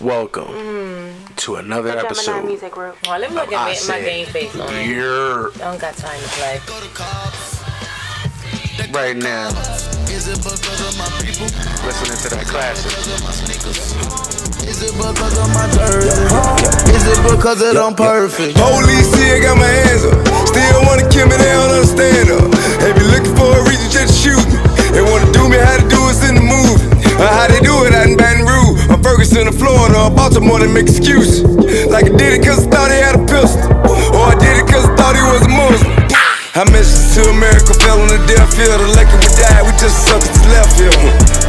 Welcome mm. to another Gemini episode. Music Group. Oh, let me look I at my, my said, game face on it. You're I don't got time to play. right now listening to that classic. Is it because of my jersey? Is it because of I'm perfect? Police see I got my hands up. Still wanna kill me, they don't understand her. They be looking for a reason just to shoot me. They wanna do me how to do us in the movie. Or how they do it out in Baton Rouge. Or Ferguson or Florida or Baltimore, they make excuses. Like I did it cause I thought he had a pistol. Or I did it cause I thought he was a Muslim. I mentioned to America, fell on the death field. The Lakers we died, we just sucked to left field.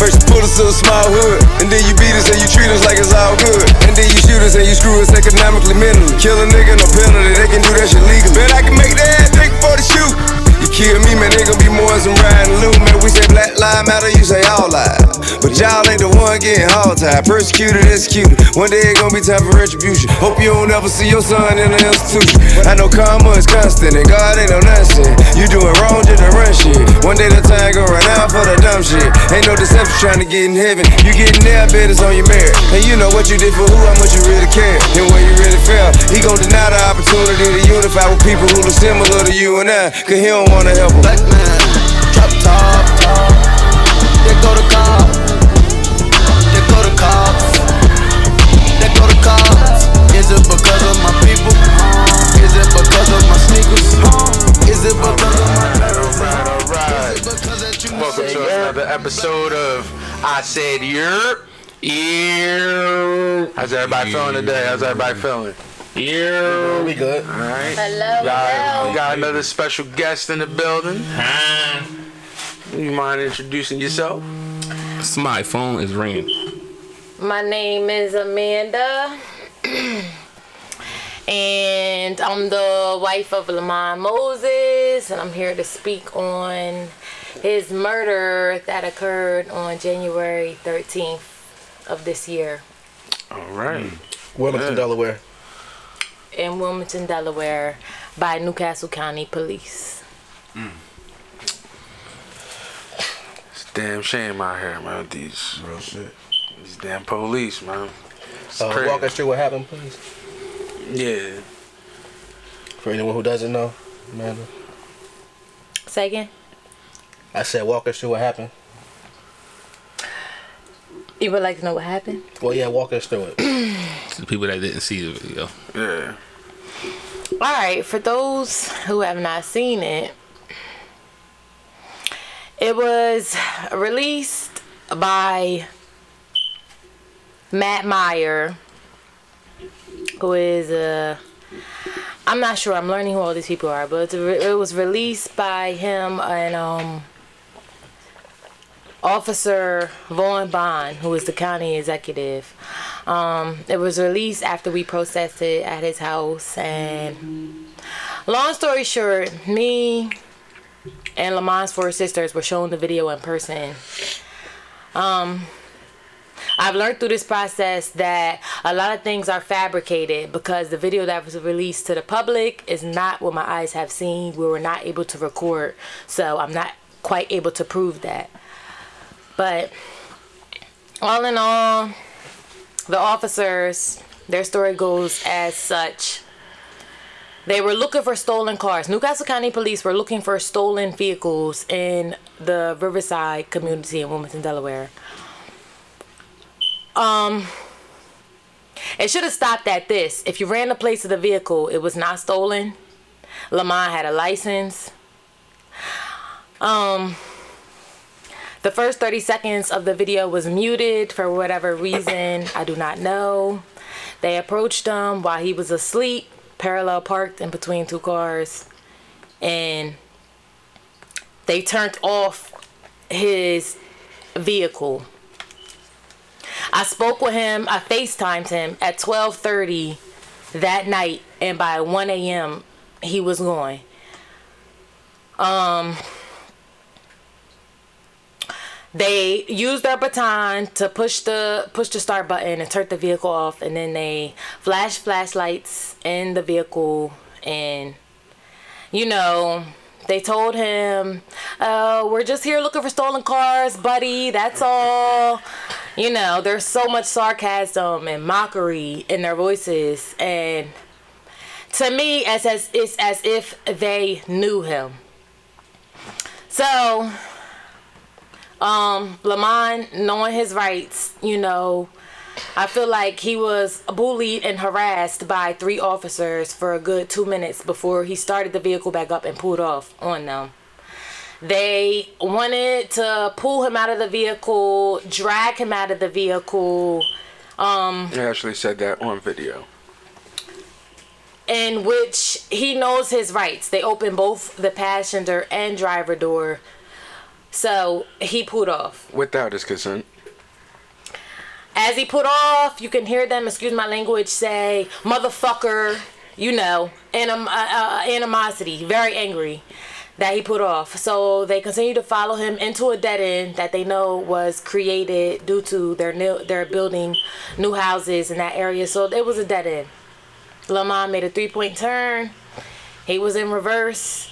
First you put us to a small hood, and then you beat us and you treat us like it's all good. And then you shoot us and you screw us economically, mentally. Kill a nigga, no penalty, they can do that shit legally. Bet I can make that think for the shoot. Kill me, man, they gon' be more than some riding loot, man. We say black lives matter, you say all lives. But y'all ain't the one getting tied, persecuted, executed. One day it gon' be time for retribution. Hope you don't ever see your son in an institution. I know karma is constant, and God ain't no nonsense. You doing wrong just to run shit. One day the time gon' run out for the dumb shit. Ain't no deception trying to get in heaven. You getting there, bet it's on your merit. And you know what you did for who, how much you really care, and where you really fell. He gon' deny the opportunity to unify with people who look similar to you and I, cause he don't wanna Black man, drop top, top. They go to. They go to cops. They go to cops. Is it because of my people? Is it because of my sneakers? Is it because of my? Alright, alright. Is it because that you Welcome to another episode of I Said You're. Yeah. How's everybody feeling today? How's everybody feeling? Yeah. We good. Alright. Hello, Got, hello. we got another special guest in the building. Hi. You mind introducing yourself? So my phone is ringing. My name is Amanda. and I'm the wife of Lamont Moses. And I'm here to speak on his murder that occurred on January 13th of this year Alright. Wilmington, Yeah. Delaware. In Wilmington, Delaware by New Castle County Police. It's a damn shame out here, man. with These Real shit. these damn police, man. It's Uh, crazy. walk us through what happened, please. Yeah. For anyone who doesn't know, Amanda. Say again? I said, walk us through what happened. You would like to know what happened? Well, yeah, walk us through it. To the people that didn't see the video. Yeah. All right, for those who have not seen it, it was released by Matt Meyer, who is a. I'm not sure. I'm learning who all these people are, but it was released by him and um, Officer Vaughn Bond, who is the county executive. Um, it was released after we processed it at his house, and long story short, me and Lamont's four sisters were shown the video in person. Um, I've learned through this process that a lot of things are fabricated because the video that was released to the public is not what my eyes have seen. We were not able to record, so I'm not quite able to prove that. But all in all, the officers, their story goes as such. They were looking for stolen cars. New Castle County Police were looking for stolen vehicles in the Riverside community in Wilmington, Delaware. Um, it should have stopped at this. If you ran the plates of the vehicle, it was not stolen. Lamont had a license. Um, the first 30 seconds of the video was muted for whatever reason. I do not know. They approached him while he was asleep, parallel parked in between two cars, and they turned off his vehicle. I spoke with him, I FaceTimed him at 12:30 that night and by 1 a.m. he was going. Um they used their baton to push the push the start button and turn the vehicle off and then they flashed flashlights in the vehicle and you know they told him uh, we're just here looking for stolen cars buddy that's all you know, there's so much sarcasm and mockery in their voices, and to me, as as it's as if they knew him. So, um, Lamont, knowing his rights, you know, I feel like he was bullied and harassed by three officers for a good two minutes before he started the vehicle back up and pulled off on them. They wanted to pull him out of the vehicle, drag him out of the vehicle, um, He actually said that on video. in which he knows his rights. They opened both the passenger and driver door. So he pulled off. Without his consent. As he put off, you can hear them, excuse my language, say, motherfucker, you know, anim- uh, uh, animosity, very angry that he put off. So they continue to follow him into a dead end that they know was created due to their new, their building new houses in that area. So it was a dead end. Lamont made a three point turn. He was in reverse.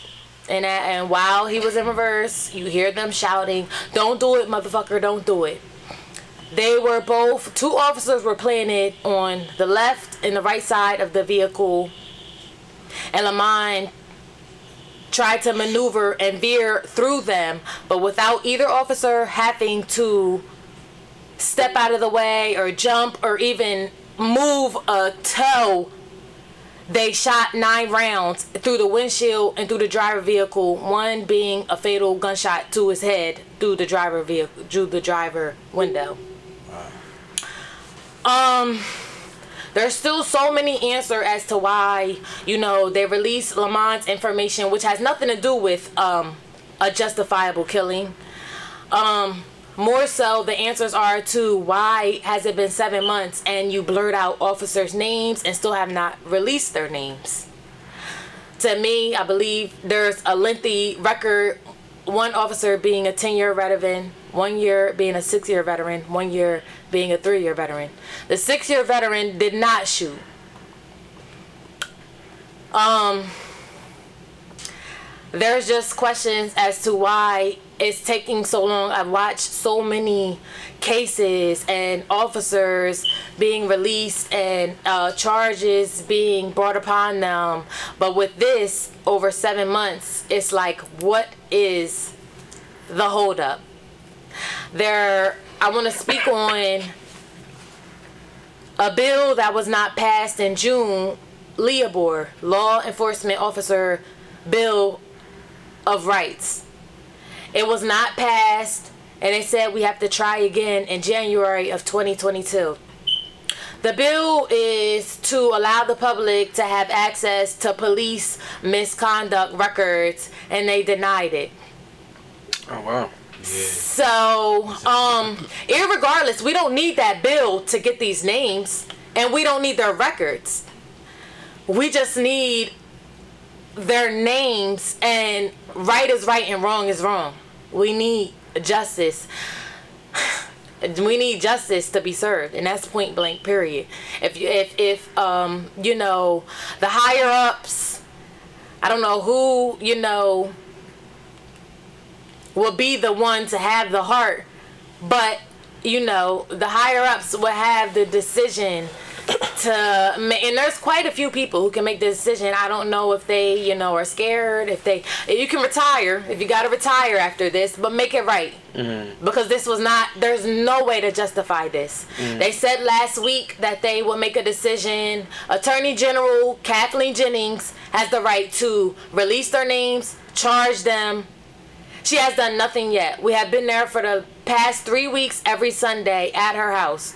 And, and while he was in reverse, you hear them shouting, Don't do it, motherfucker, don't do it. They were both, two officers were planted on the left and the right side of the vehicle. And Lamont tried to maneuver and veer through them, but without either officer having to step out of the way or jump or even move a toe. They shot nine rounds through the windshield and through the driver vehicle, one being a fatal gunshot to his head through the driver vehicle, through the driver window. Um, there's still so many answer as to why you know they released Lamont's information, which has nothing to do with um a justifiable killing. Um, more so, the answers are to why has it been seven months and you blurred out officers' names and still have not released their names. To me, I believe there's a lengthy record. One officer being a 10 year veteran, one year being a six year veteran, one year being a three year veteran. The six year veteran did not shoot. Um, there's just questions as to why it's taking so long. I've watched so many cases and officers being released and uh, charges being brought upon them. But with this, over seven months, it's like, what is the holdup? There, I want to speak on a bill that was not passed in June, Leobor, Law Enforcement Officer Bill of Rights. It was not passed, and they said we have to try again in January of 2022. The bill is to allow the public to have access to police misconduct records, and they denied it. Oh wow. So, um, irregardless, we don't need that bill to get these names, and we don't need their records. We just need their names, and right is right and wrong is wrong. We need justice. We need justice to be served, and that's point blank. Period. If you, if if um you know the higher ups, I don't know who you know will be the one to have the heart, but you know the higher ups will have the decision to and there's quite a few people who can make the decision. I don't know if they you know are scared if they you can retire if you got to retire after this but make it right. Mm-hmm. Because this was not there's no way to justify this. Mm-hmm. They said last week that they will make a decision. Attorney general kathleen jennings has the right to release their names charge them. She has done nothing yet. We have been there for the past three weeks every sunday at her house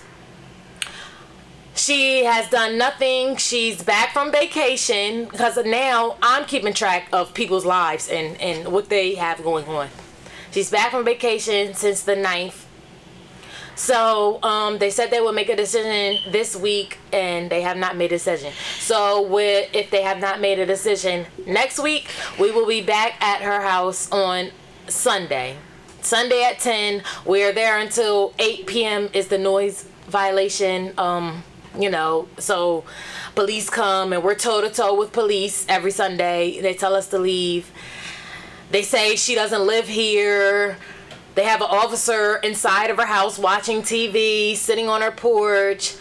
she has done nothing. She's back from vacation because now I'm keeping track of people's lives and, and what they have going on. She's back from vacation since the 9th. So um, they said they would make a decision this week, and they have not made a decision. So if they have not made a decision next week, we will be back at her house on Sunday. Sunday at 10. We are there until 8 p.m. is the noise violation. Um, you know, so police come and we're toe to toe with police every Sunday. They tell us to leave. They say she doesn't live here. They have an officer inside of her house watching TV, sitting on her porch.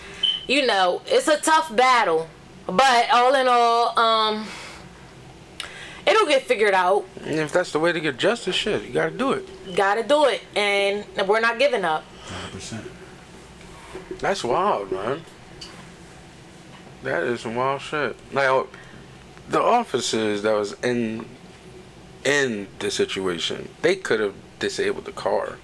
You know, it's a tough battle. But all in all, um, it'll get figured out. And if that's the way to get justice, shit, you gotta do it. Gotta do it. And we're not giving up. 100%. That's wild, man. That is some wild shit. Now, the officers that was in in the situation, they could have disabled the car.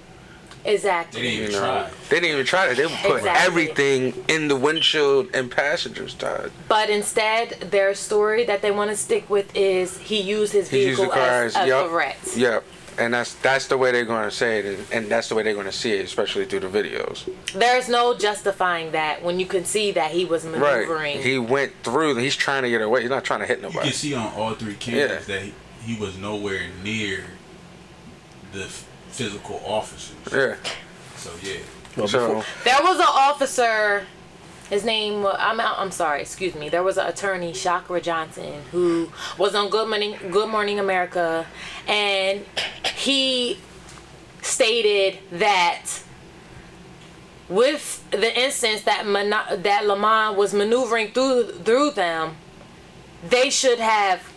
Exactly. They didn't You even know, try. they didn't even try to. They would put Exactly. everything in the windshield and passengers side. But instead, their story that they want to stick with is he used his He used vehicle the car as as a yep, threat. Yep. And that's that's the way they're gonna say it, and, and that's the way they're gonna see it, especially through the videos. There's no justifying that when you can see that he was maneuvering. Right. He went through. He's trying to get away. He's not trying to hit nobody. You can see on all three cameras Yeah. that he, he was nowhere near the physical officers. Yeah. So yeah. So There was an officer. His name. I'm. I'm sorry. Excuse me. There was an attorney, Chakra Johnson, who was on Good Morning Good Morning America, and he stated that with the instance that Mana- that Lamont was maneuvering through through them, they should have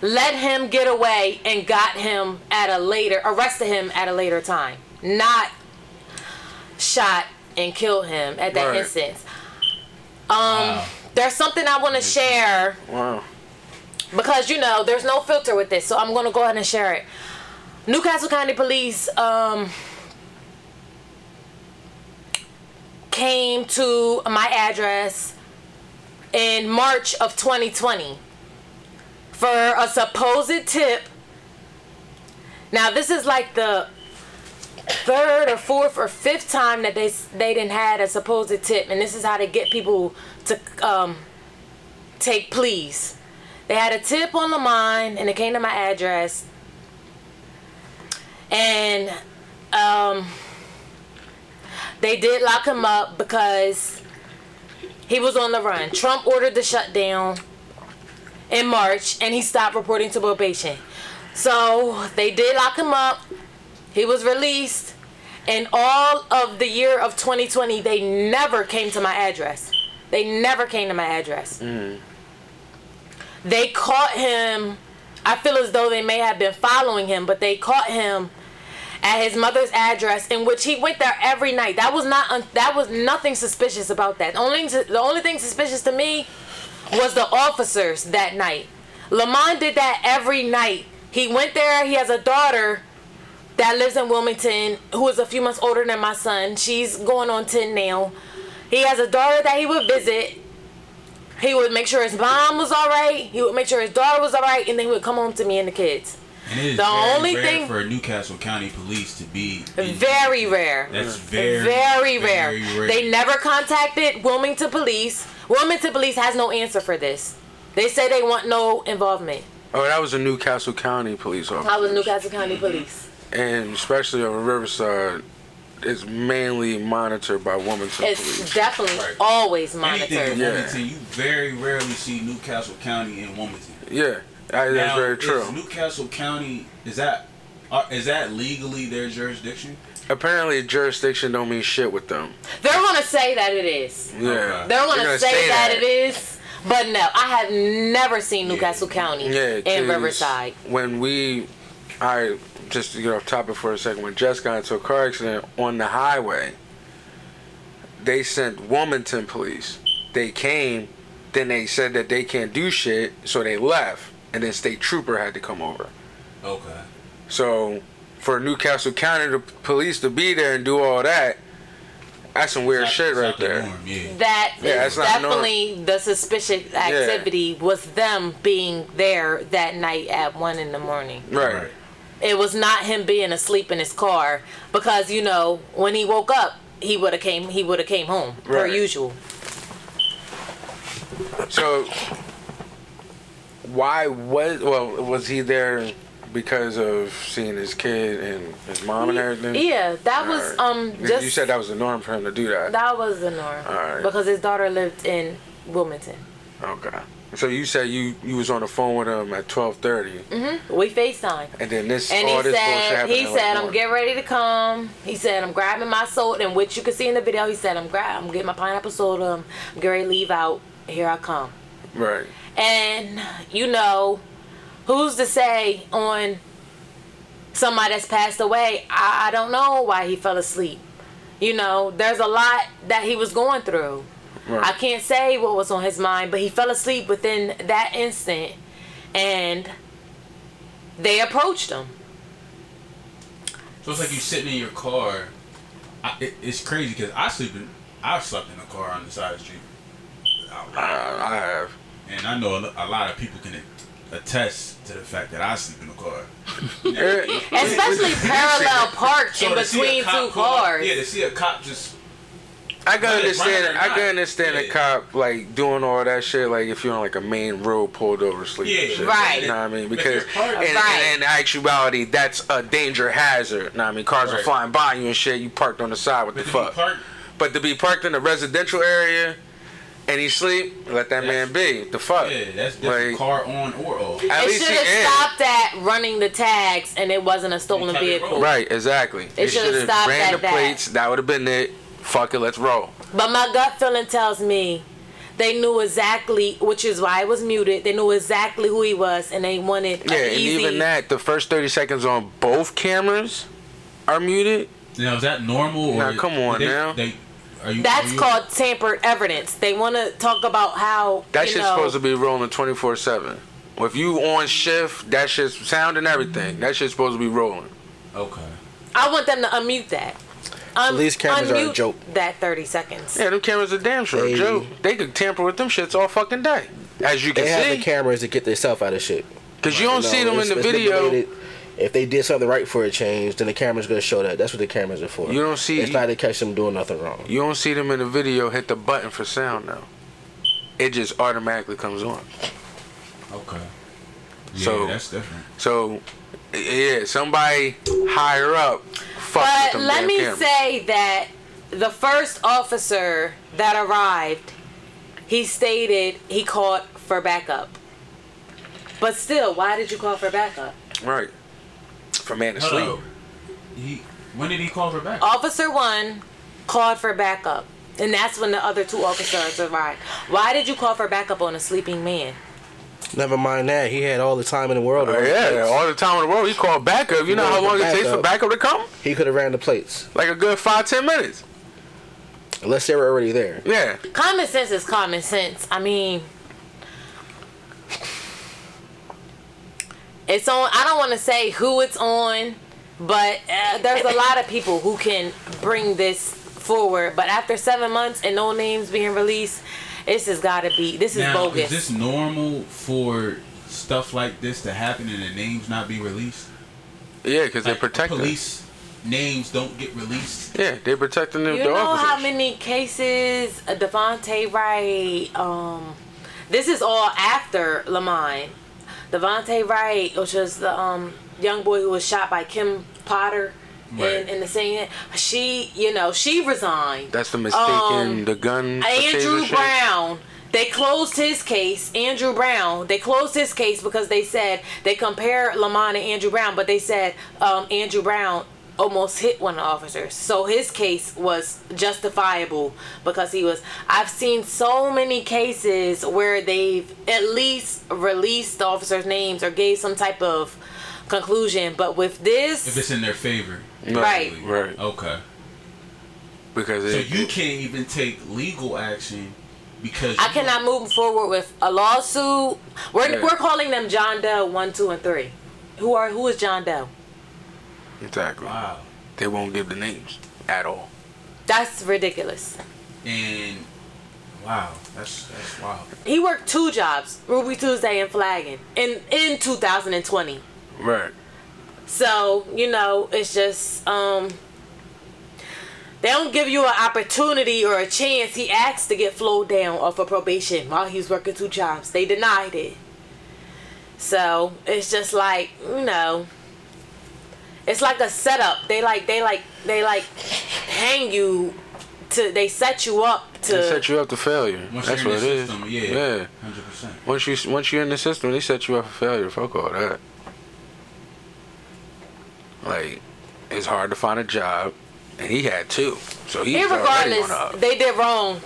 let him get away and got him at a later arrested him at a later time, not shot and kill him at that Right. instance. Um, there's something I want to share wow. because you know there's no filter with this, so I'm gonna go ahead and share it. New Castle County Police um, came to my address in March of 2020 for a supposed tip. Now this is like the third or fourth or fifth time that they they didn't had a supposed tip, and this is how they get people to um, take pleas. They had a tip on the mine, and it came to my address, and um, they did lock him up because he was on the run. Trump ordered the shutdown in March, and he stopped reporting to probation. So they did lock him up. He was released. And all of the year of 2020, they never came to my address. They never came to my address. Mm. They caught him. I feel as though they may have been following him, but they caught him at his mother's address, in which he went there every night. That was not. Un- that was nothing suspicious about that. The only the only thing suspicious to me was the officers that night. Lamont did that every night. He went there. He has a daughter that lives in Wilmington who is a few months older than my son. She's going on 10 now. He has a daughter that he would visit. He would make sure his mom was all right. He would make sure his daughter was all right, and then he would come home to me and the kids. And it is The very only rare thing- for New Castle County Police to be in- Very rare. That's very very, rare. very rare. They never contacted Wilmington Police. Wilmington Police has no answer for this. They say they want no involvement. Oh, that was a New Castle County police officer. I was New Castle County Police. And especially over Riverside, is mainly monitored by Wilmington It's Police. definitely Right. always Anything in monitored. Yeah. Wilmington, you very rarely see New Castle County in Wilmington. yeah, that- that's Now, very is true. New Castle County is that uh, is that legally their jurisdiction? Apparently, jurisdiction don't mean shit with them. They're gonna say that it is. Yeah, Okay. They're gonna, say, that, that it is. But no, I have never seen New Castle County Yeah, in 'cause Riverside. When we, I just to get off topic for a second, when Jess got into a car accident on the highway, they sent Wilmington police. They came, then they said that they can't do shit, so they left, and then state trooper had to come over. Okay. So for New Castle County the police to be there and do all that, that's some weird It's shit right the there. norm, yeah. That is Yeah, it's not normal. definitely the suspicious activity was them being there that night at one in the morning. Right. Right. It was not him being asleep in his car because you know when he woke up he would have came he would have came home per usual. So why was well was he there because of seeing his kid and his mom and everything? Yeah, that was Alright. um You- just you said that was the norm for him to do that. that was the norm Alright. because his daughter lived in Wilmington. Okay. So you said you you was on the phone with him at twelve thirty, mm-hmm. We FaceTime. and then this And all he this bullshit said, happened. he like, said, I'm getting ready to come. He said, I'm grabbing my soda, and which you can see in the video, he said, I'm grab, I'm getting my pineapple soda. I'm getting ready to leave out. Here I come. right. And you know, who's to say on somebody that's passed away? I, I don't know why he fell asleep. You know, there's a lot that he was going through. Right. I can't say what was on his mind, but he fell asleep within that instant, and they approached him. So it's like you sitting in your car. I, it, it's crazy because I sleep in. I've slept in a car on the side of the street. I, I have. And I know a, lot of people can attest to the fact that I sleep in a car. Especially parallel parked in oh, to see a between two pull up- cars. Yeah, to see a cop just I can Whether understand. I not. can understand a cop like doing all that shit. Like if you're on like a main road, pulled over, sleep. Yeah, shit, Right. You know what I mean? Because in, Right. in, in actuality, that's a danger hazard. You know what I mean? Cars are flying by you and shit. You parked on the side. What the but to be fuck? parked. But to be parked in a residential area and he sleep, let that man be. The fuck? Yeah, that's different. Like, car on or off. at It least should he have stopped at running the tags, and it wasn't a stolen vehicle. Right, exactly. It, should've should've stopped ran at the that. plates. That would have been it. Fuck it, let's roll. But my gut feeling tells me they knew exactly, which is why it was muted. They knew exactly who he was, and they wanted Yeah, an and easy. even that, the first 30 seconds on both cameras are muted. Now is that normal? Or Now, come on they, now. They, are you, That's are you, called tampered evidence. They want to talk about how That you shit's know, supposed to be rolling 24 7. If you on shift, that shit's sound and everything. That shit's supposed to be rolling. Okay. I want them to unmute that. Un- Police cameras are a joke. That thirty seconds. Yeah, them cameras are damn sure. They- Joe, they could tamper with them shits all fucking day. As you can see. They have the see. cameras to get themselves out of shit. Because you don't No, see them in it's- the it's video. liberated. If they did something right for a change, then the camera's gonna show that. That's what the cameras are for. You don't see- It's not to catch them doing nothing wrong. You don't see them in the video hit the button for sound now. It just automatically comes on. Okay. Yeah, So- that's different. So, yeah, somebody higher up fucked with But them let damn me cameras. say that the first officer that arrived, he stated he called for backup. But still, why did you call for backup? Right. For man to sleep. He when did he call for backup? Officer one called for backup. And that's when the other two officers arrived. Why did you call for backup on a sleeping man? Never mind that. He had all the time in the world. to Oh, the yeah, plates. all the time in the world, he called backup. You know how long it takes for backup to come? He could have ran the plates. Like a good five, ten minutes. Unless they were already there. Yeah. Common sense is common sense. I mean, it's on. I don't want to say who it's on, but uh, there's a lot of people who can bring this forward. But after seven months and no names being released, this has got to be. This is now, bogus. is this normal for stuff like this to happen and the names not be released? Yeah, because they're Like, protecting. Police names don't get released. Yeah, they're protecting the, You the know officers. how many cases uh, Devontae Wright? Um, this is all after Lamine. Devonte Wright, which was the um young boy who was shot by Kim Potter Right. in, in the same. She, you know, she resigned. That's the mistaken Um, the gun. Andrew? Brown. They closed his case, Andrew Brown. They closed his case because they said they compared Lamont and Andrew Brown, but they said um, Andrew Brown almost hit one of the officers. So his case was justifiable because he was. I've seen so many cases where they've at least released the officers' names or gave some type of conclusion, but with this, If it's in their favor. Right. Right. Okay. Because So it, you can't even take legal action because I cannot move forward with a lawsuit. We're, Yeah. we're calling them John Doe one, two, and three. Who are who is John Doe? exactly. Wow. They won't give the names at all. That's ridiculous. And wow, that's that's wild. He worked two jobs, Ruby Tuesday and flagging, in in 2020. Right. So you know, it's just um. They don't give you an opportunity or a chance. He asked to get flowed down off of probation while he was working two jobs. They denied it. So it's just like you know. It's like a setup. They like they like they like hang you to they set you up They to set you up to failure. Once That's what in it the is. yeah, Yeah. hundred percent. Once you once you're in the system, they set you up for failure. Fuck all that. Like, it's hard to find a job, and he had two, so he. already irregardless on up. they did wrong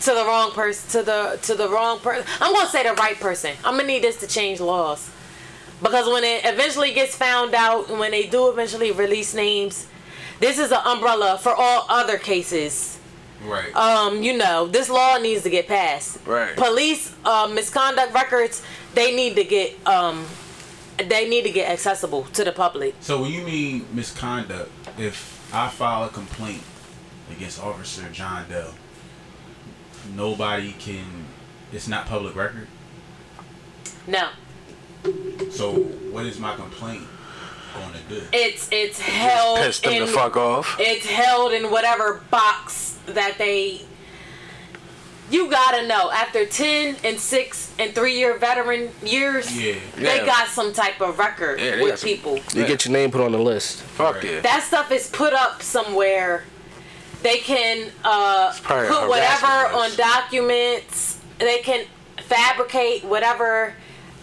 to the wrong person to the to the wrong person i'm gonna say the right person i'm gonna need this to change laws because when it eventually gets found out and when they do eventually release names this is an umbrella for all other cases Right. um you know this law needs to get passed Right. police uh, misconduct records they need to get um they need to get accessible to the public So when you mean misconduct, if I file a complaint against Officer John Doe, nobody can. It's not public record. no So what is my complaint going to do? it's it's held Pissed him in the fuck off. it's held in whatever box that they you gotta know after 10 and 6 and 3 year veteran years Yeah. they Yeah. got some type of record Yeah, with got some- people You get your name put on the list. Fuck yeah. that stuff is put up somewhere they can uh, put whatever harassment on documents they can fabricate whatever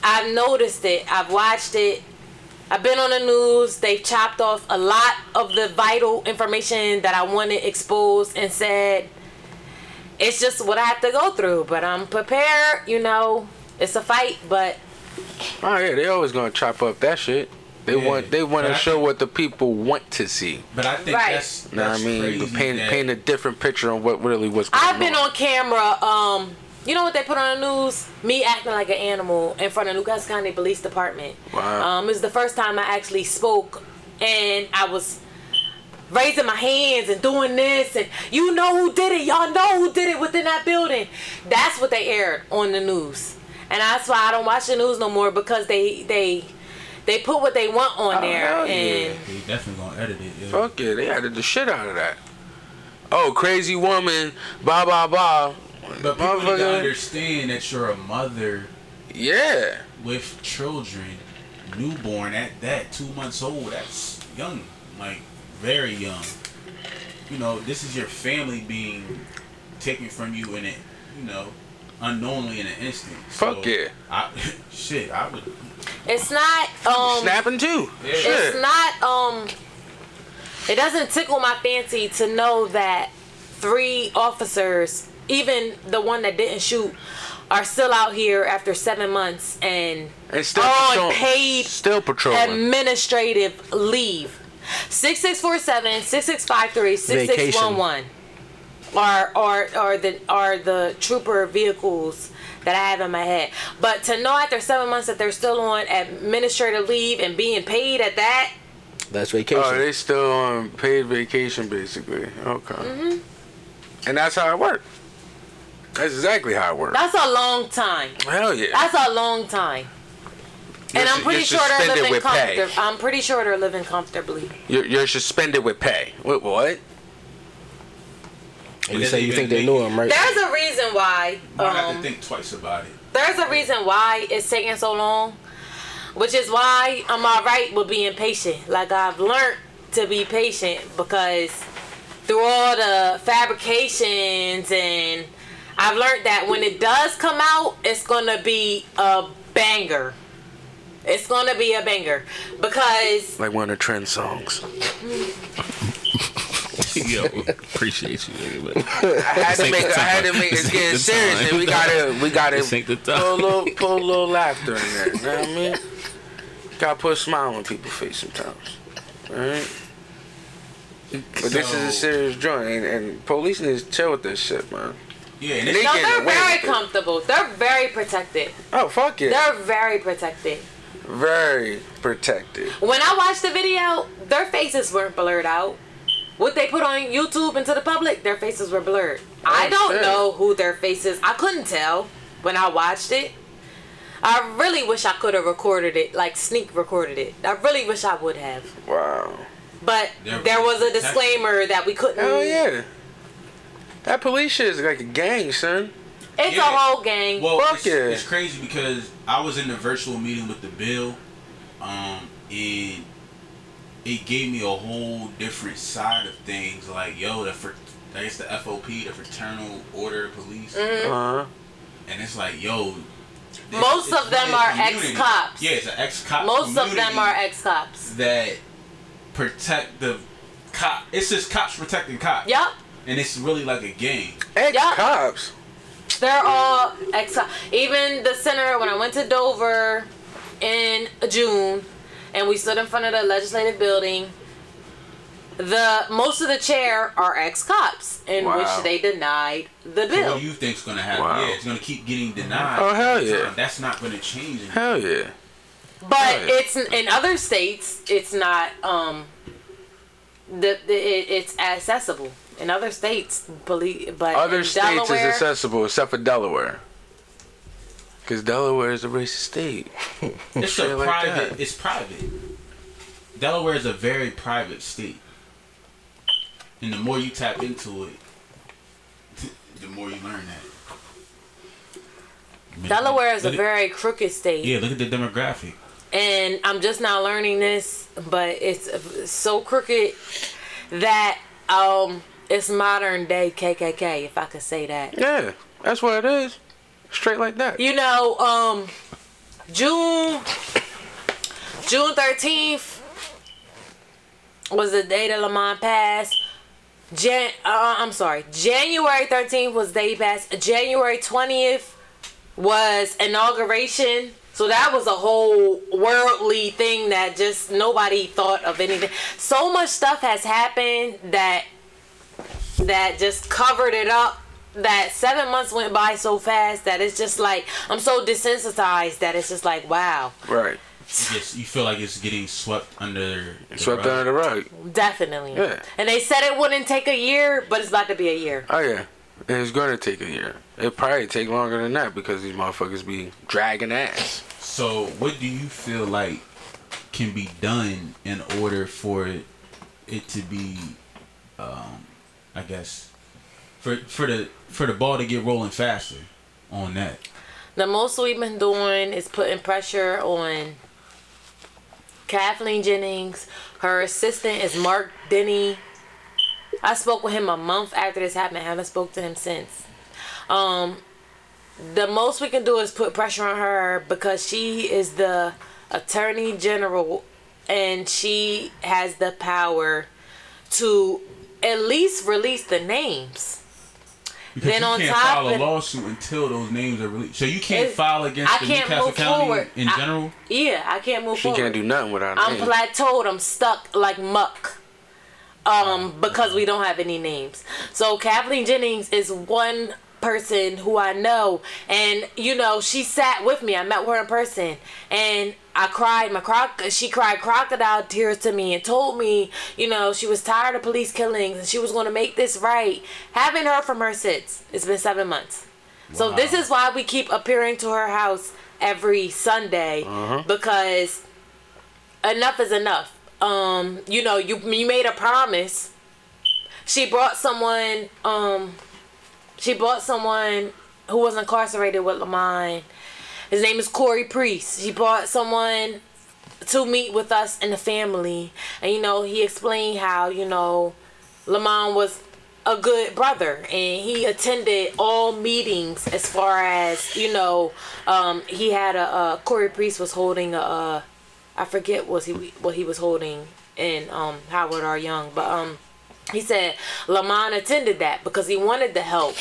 i've noticed it i've watched it I've been on the news. They've chopped off a lot of the vital information that I wanted exposed and said it's just what I have to go through. But I'm prepared. You know, it's a fight, but Oh yeah, they always gonna chop up that shit. They Yeah. want they want But to I show think- what the people want to see. But I think Right. that's, You know what I mean? crazy paint that- paint a different picture on what really was going I've been on camera. Um, you know what they put on the news? Me acting like an animal in front of New Castle County Police Department. Wow. Um, it was the first time I actually spoke, and I was raising my hands and doing this, and you know who did it? Y'all know who did it within that building. That's what they aired on the news, and that's why I don't watch the news no more because they they they put what they want on Oh, there, hell yeah. and They definitely gonna edit it. Yeah. Fuck yeah, they added the shit out of that. Oh, crazy woman, blah blah blah. But people need to understand that you're a mother Yeah. with children, newborn at that, two months old. That's young, like very young. You know, this is your family being taken from you in it. You know, unknowingly in an instant. So, Fuck yeah. I, shit, I would. it's not um. Snapping too. Yeah. it's Shit. not um it doesn't tickle my fancy to know that three officers even the one that didn't shoot are still out here after seven months and And still on patrol- paid Still patrolling. administrative leave 6647 6653 6611 are are are the are the trooper vehicles that I have in my head. But to know after seven months that they're still on administrative leave and being paid at that, That's vacation. Oh, they still on paid vacation basically. Okay. Mm-hmm. And that's how it worked. That's exactly how it works. that's a long time. Hell yeah. That's a long time. And I'm pretty sure they're living with pay. comfortably. I'm pretty sure they're living comfortably. You're, you're suspended with pay. What? What? And you say you think they even knew make- him, right? There's a reason why. I have to Um, think twice about it. there's a reason why it's taking so long, which is why I'm alright with being patient. Like I've learned to be patient because through all the fabrications and I've learned that when it does come out, it's gonna be a banger. It's gonna be a banger because Like one of the trend songs. Yo, appreciate you, nigga, but I had to make. the I had to make. It's This getting serious, time. and we gotta. We gotta This ain't the put a little, put a little laughter in there. You know what I mean? Gotta put a smile on people's face sometimes. Alright? But this is a serious joint, and, and police need to chill with this shit, man. Yeah, and they no, they're very with it. comfortable. They're very protected. Oh fuck yeah! They're very protected. Very protected. When I watched the video, their faces weren't blurred out. What they put on YouTube and to the public, their faces were blurred. Oh, I Oh, don't shit. know who their faces. I couldn't tell when I watched it. I really wish I could have recorded it, like sneak recorded it. I really wish I would have. Wow. But They're there was a disclaimer that we couldn't. Oh yeah. That police shit is like a gang, son. It's Yeah. a whole gang. Well, Fuck it's, yeah. it's crazy because I was in the virtual meeting with the bill, um, and it gave me a whole different side of things. Like, yo, the fr- Like it's the FOP, the Fraternal Order of Police, Mm-hmm. Uh huh. and it's like, yo. this- Most it's of them are ex-cops. Yeah, it's an ex-cop. Most of them are ex cops. that protect the cop. It's just cops protecting cops. Yep. And it's really like a gang. Ex Yeah. cops. They're all ex. Even the center when I went to Dover in June, and we stood in front of the legislative building. The most of the chair are ex cops, in Wow. which they denied the So bill. what do you think's gonna happen? Wow. Yeah, it's gonna keep getting denied. Oh, hell yeah. That's not gonna change. anything. Hell yeah. But Right. it's in other states. It's not. Um, the, the it, it's accessible in other states. Police, but Other in states Delaware, is accessible except for Delaware. Because Delaware is a racist state. It's a like private. that. It's private. Delaware is a very private state, and the more you tap into it, the more you learn that. Delaware is a Look at- very crooked state. Yeah, look at the demographic. and I'm just now learning this, but it's so crooked that um it's modern day KKK, if I could say that. Yeah, that's what it is. Straight like that. You know, um June June 13th was the day that Lamont passed. Jan uh, I'm sorry. January 13th was the day he passed. January 20th was inauguration. So that was a whole worldly thing that just nobody thought of anything. So much stuff has happened that that just covered it up. That seven months went by so fast that it's just like I'm so desensitized that it's just like wow, Right. You you feel like it's getting swept under. the Swept rug. under the rug. definitely. Yeah. And they said it wouldn't take a year, but it's about to be a year. Oh yeah. It's gonna take a year. It probably take longer than that because these motherfuckers be dragging ass. So, what do you feel like can be done in order for it to be, um, I guess, for for the for the ball to get rolling faster on that? The most we've been doing is putting pressure on Kathleen Jennings. Her assistant is Mark Denny. I spoke with him a month after this happened. I haven't spoke to him since. Um, the most we can do is put pressure on her because she is the attorney general and she has the power to at least release the names. Because Then you on can't top file a lawsuit until those names are released. So you can't file against I the can't New Castle move County forward. in I- general. Yeah, I can't move She forward. can't do nothing without I'm name. plateaued. I'm stuck like muck. Um, because we don't have any names. So Kathleen Jennings is one person who I know, and you know she sat with me. I met her in person, and I cried. My croc. She cried crocodile tears to me and told me, you know, she was tired of police killings and she was going to make this right. Haven't heard from her since. It's been seven months. So this is why we keep appearing to her house every Sunday because enough is enough. Um, you know, you you made a promise. She brought someone. Um, she brought someone who was incarcerated with Lamont. His name is Corey Priest. He brought someone to meet with us and the family, and you know, he explained how you know, Lamont was a good brother. And he attended all meetings as far as you know um he had a corey priest was holding a i forget was he what he was holding in um howard r. Young. But um he said lamont attended that because he wanted the help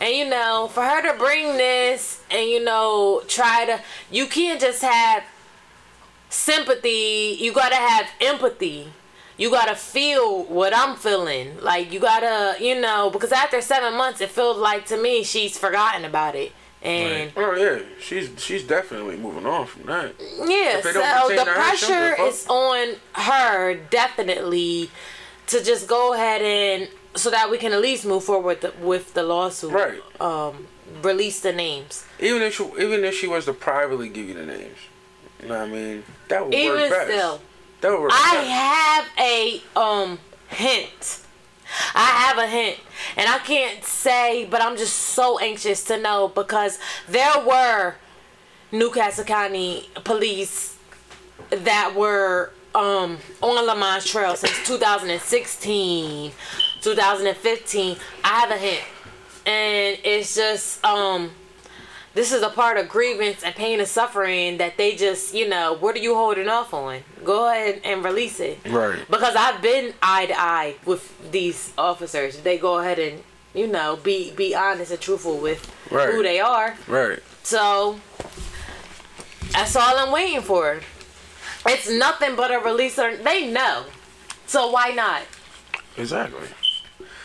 and you know for her to bring this and you know try to you can't just have sympathy you gotta have empathy you gotta feel what I'm feeling. Like you gotta, you know, because after seven months, it feels like to me she's forgotten about it. And Oh yeah, she's she's definitely moving on from that. yeah, so the to her, she don't pressure give a fuck. is on her definitely to just go ahead and so that we can at least move forward with the, with the lawsuit. Right. Um, release the names. Even if she, even if she was to privately give you the names, you know what I mean? That would Even work best. still. that would work I best. have a um hint. I have a hint. And I can't say, but I'm just so anxious to know because there were New Castle County police that were um on Lamont Trail since 2016 2015. I have a hint, and it's just um, this is a part of grievance and pain and suffering that they just you know what are you holding off on? Go ahead and release it. Right. Because I've been eye to eye with these officers. They go ahead and you know be be honest and truthful with Right. who they are. Right. So that's all I'm waiting for. It's nothing but a release. Or, they know. So why not? Exactly.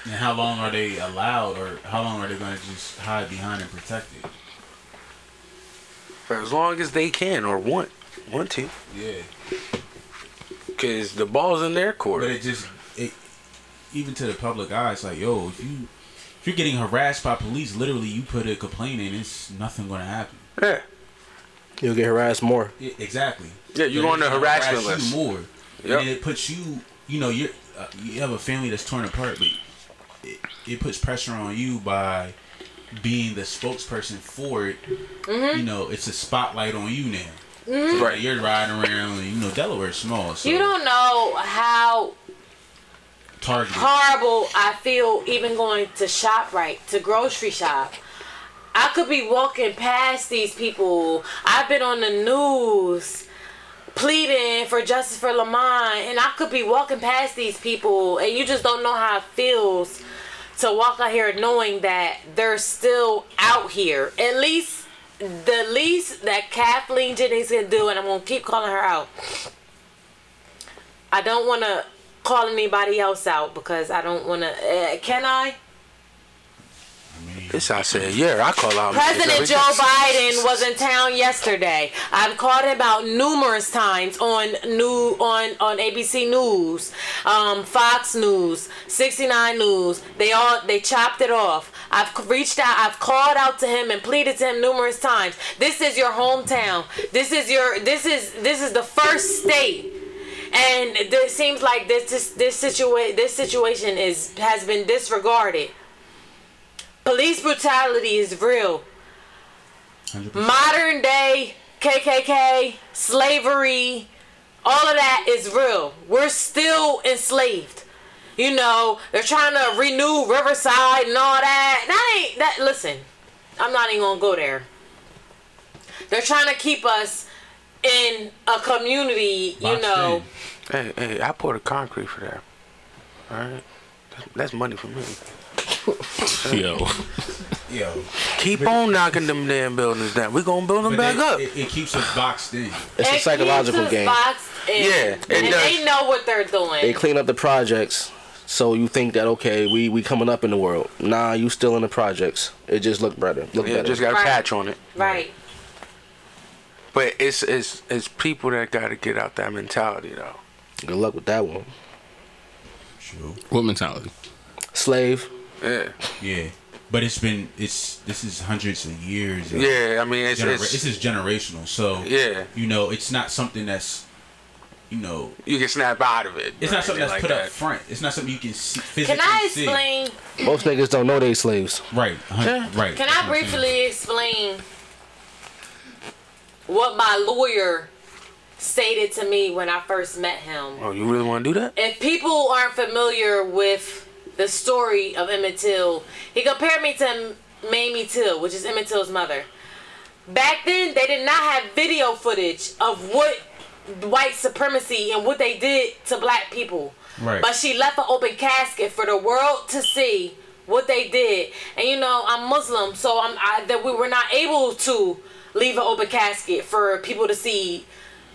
And how long are they allowed, or how long are they going to just hide behind and protect it? For as long as they can or want want to, Yeah. because the ball's in their court. But it just, it, even to the public eye, it's like, yo, if you if you're getting harassed by police, literally, you put a complaint in, it's nothing going to happen. yeah. You'll get harassed more. I- exactly. Yeah, you're on the gonna harassment harass list. you more, Yep. and it puts you. You know, you're uh, you have a family that's torn apart, but it, it puts pressure on you by being the spokesperson for it. Mm-hmm. You know, it's a spotlight on you now. So, Right. You're riding around, and you know Delaware's small, so You don't know how targeted. horrible I feel even going to shop right to grocery shop. I could be walking past these people. I've been on the news pleading for justice for Lamont, and I could be walking past these people, and you just don't know how it feels to walk out here knowing that they're still out here. At least the least that Kathleen Jennings can do, and I'm gonna keep calling her out. I don't want to call anybody else out because I don't want to. Uh, can I? This I said, yeah, I call out. President Joe Biden was in town yesterday. I've called him out numerous times on new on on ABC News, um, Fox News, 69 News. They all they chopped it off. I've reached out. I've called out to him and pleaded to him numerous times. This is your hometown. This is your this is this is the first state. And it seems like this this this situa- this situation is has been disregarded. Police brutality is real. 100%. Modern day KKK, slavery, all of that is real. We're still enslaved. You know, they're trying to renew Riverside and all that. That ain't that listen. I'm not even gonna go there. They're trying to keep us in a community, you Boxed know. in. Hey, hey, I poured a concrete for that. All right, that's, that's money for me. Yo. Yo, Keep on knocking them damn buildings down. We gonna build them but back it, up. It, it keeps us boxed in. It's a psychological keeps us game. boxed in. Yeah, it and does. they know what they're doing. They clean up the projects, so you think that okay, we we coming up in the world. Nah, you still in the projects. It just look better. Look yeah, better. just got a Right. patch on it. right. But it's it's it's people that got to get out that mentality though. Good luck with that one. True. What mentality? Slave. Yeah, Yeah, but it's been it's this is hundreds of years. Of yeah. I mean, it's, genera- it's this is generational. So yeah. you know, it's not something that's you know, You can snap out of it. it's not something that's anything put like up front. It's not something you can see physically Can I see. explain? Most niggas don't know they slaves. Right, a hun- right. Can that's I what I'm saying. briefly explain what my lawyer stated to me when I first met him? Oh, you really want to do that? If people aren't familiar with the story of Emmett Till, he compared me to Mamie Till, which is Emmett Till's mother. Back then, they did not have video footage of what white supremacy and what they did to black people. Right. But she left an open casket for the world to see what they did. And you know, I'm Muslim, so I'm I, that we were not able to leave an open casket for people to see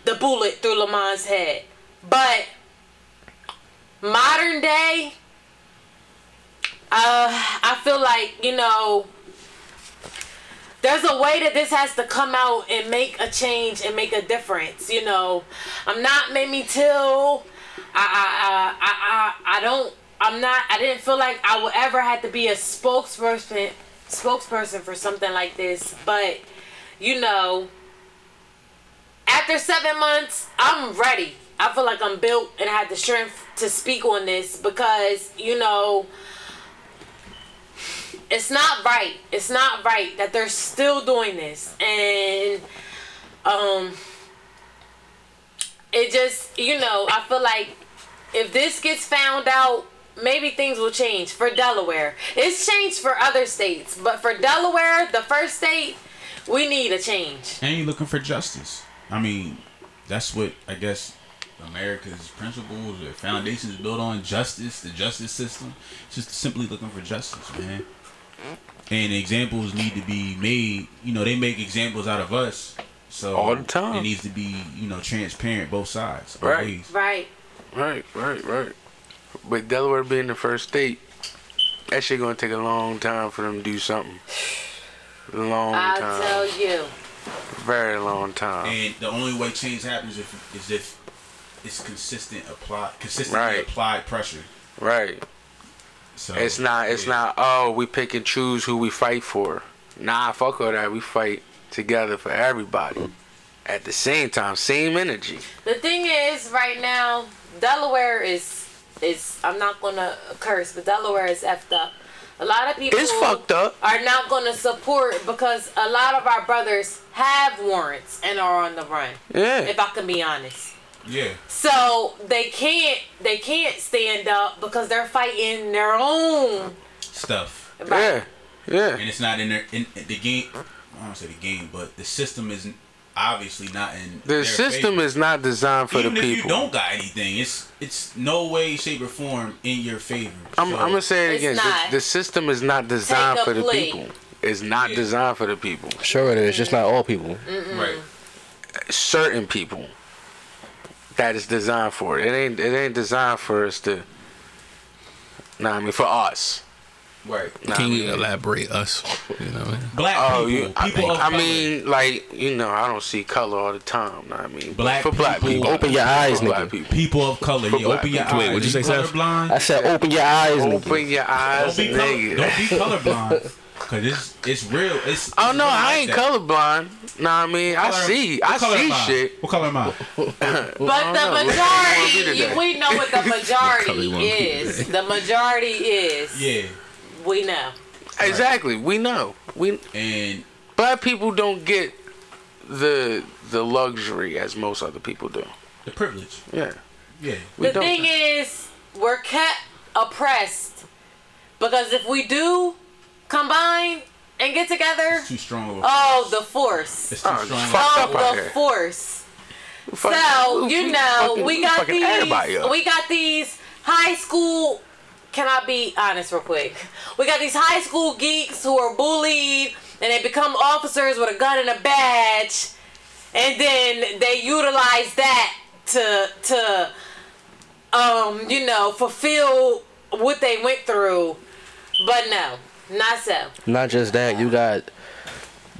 the bullet through Lamont's head. But modern day, uh, I feel like you know. There's a way that this has to come out and make a change and make a difference. You know, I'm not Mamie Till. I I I I, I don't. I'm not. I didn't feel like I would ever have to be a spokesperson spokesperson for something like this. But you know, after seven months, I'm ready. I feel like I'm built and I had the strength to speak on this because you know it's not right. It's not right that they're still doing this, and um, it just you know I feel like if this gets found out maybe things will change for Delaware. It's changed for other states, but for Delaware, the first state, we need a change. And you're looking for justice. I mean, that's what I guess America's principles or foundations built on justice, the justice system. It's just simply looking for justice, man. And examples need to be made. You know, they make examples out of us. So All the time. It needs to be, you know, transparent both sides. Right. ways. Right. Right, right, right. But Delaware being the first state, that shit gonna take a long time for them to do something. Long I'll time. tell you. Very long time. And the only way change happens if is if it's consistent apply consistently Right. applied pressure. Right. So It's not. It's yeah. not. Oh, we pick and choose who we fight for. Nah, fuck all that. We fight together for everybody. At the same time, same energy. The thing is, right now, Delaware is is I'm not gonna curse, but Delaware is effed up. A lot of people It's fucked up. are not gonna support because a lot of our brothers have warrants and are on the run. Yeah. If I can be honest. Yeah. So they can't they can't stand up because they're fighting their own. Stuff. Yeah. Yeah. And it's not in their in the game I don't say the game, but the system is obviously not in The their system favor. is not designed for Even the if people. you don't got anything, it's it's no way, shape, or form in your favor. I'm, So, I'm gonna say it again. The, the system is not designed for the plea. people. It's not Yeah. designed for the people. Sure it is. Just not all people. right. Certain people. That is designed for it. It ain't. It ain't designed for us to. Nah, I mean for us. Right. Nah, I Can you mean- elaborate us? You know, what I mean? Black Oh, people, you, I, people of I mean, like you know, I don't see color all the time. Know what I mean, Black for black people- people, Open your eyes, nigga. people. people of color. For You open your people. eyes. Wait, what'd you say, Seth? colorblind? I said open your eyes, nigga. Open your eyes, Don't be, color, nigga. don't be colorblind. Cause it's it's real. It's. Oh it's no, I like ain't that. colorblind. Nah, I mean, I see, what I color see am I? shit. What color am I? But the know. What- what you want me to majority, do? we know what the majority you want me to is. The majority is. Yeah. We know. Exactly, we know. We And black people don't get the the luxury as most other people do. the privilege. Yeah, Yeah. we the don't. thing is, we're kept oppressed because if we do combine and get together, Too strong of a oh, the force. It's too Oh, strong. fuck. Up out Oh, here. the force. Fuck- So you know, fucking- we we got these. We got these high school. Can I be honest real quick? We got these high school geeks who are bullied and they become officers with a gun and a badge, and then they utilize that to to um you know fulfill what they went through. But no, not so. Not just that, you got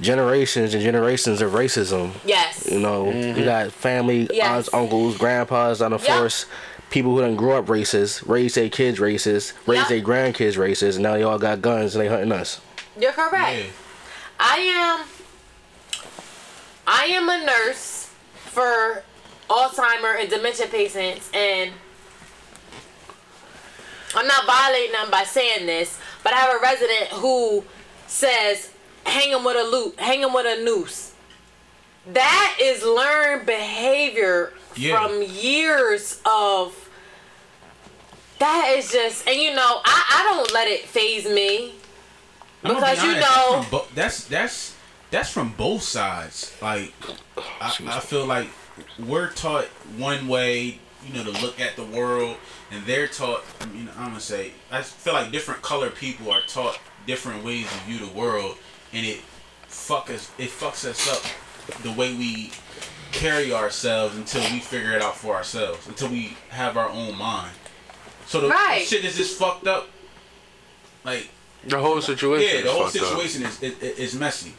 generations and generations of racism. Yes. You know, you mm-hmm. got family, Yes. aunts, uncles, grandpas on the Yep. force. People who didn't grow up racist, raised their kids racist, raised Yep. their grandkids racist, and now they all got guns and they hunting us. You're correct. Yeah. I am I am a nurse for Alzheimer and dementia patients and I'm not violating them by saying this, but I have a resident who says hang him with a loop, hang him with a noose. That is learned behavior Yeah. from years of that is just and you know, I, I don't let it phase me. I'm be Because you know- that's from bo- that's that's that's from both sides. Like I, I feel like we're taught one way, you know, to look at the world, and they're taught. You know, I'm gonna say I feel like different colored people are taught different ways to view the world, and it fuck us. It fucks us up the way we carry ourselves until we figure it out for ourselves, until we have our own mind. So the Right. shit is just fucked up. Like The whole situation. yeah, is the whole fucked up. situation is is, is messy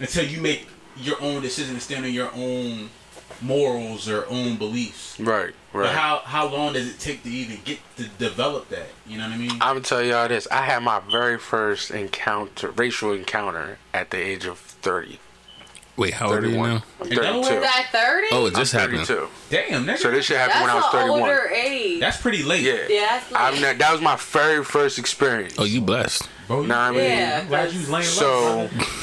until you make your own decision and stand on your own morals or own beliefs. Right, But how how long does it take to even get to develop that? You know what I mean? I'm gonna tell y'all this. I had my very first encounter, racial encounter, at the age of 30. Wait, how old are you 31. now? I'm In 32. Is that 30? Oh, it I'm just happened. 32. Damn, nigga. So this shit happened That's when I was 31. older age. that's pretty late. Yeah. Yeah, that's I've late. ne- that was my very first experience. Oh, you blessed. bro. You, Nah, I mean, Yeah. I'm glad you was laying So- low. brother.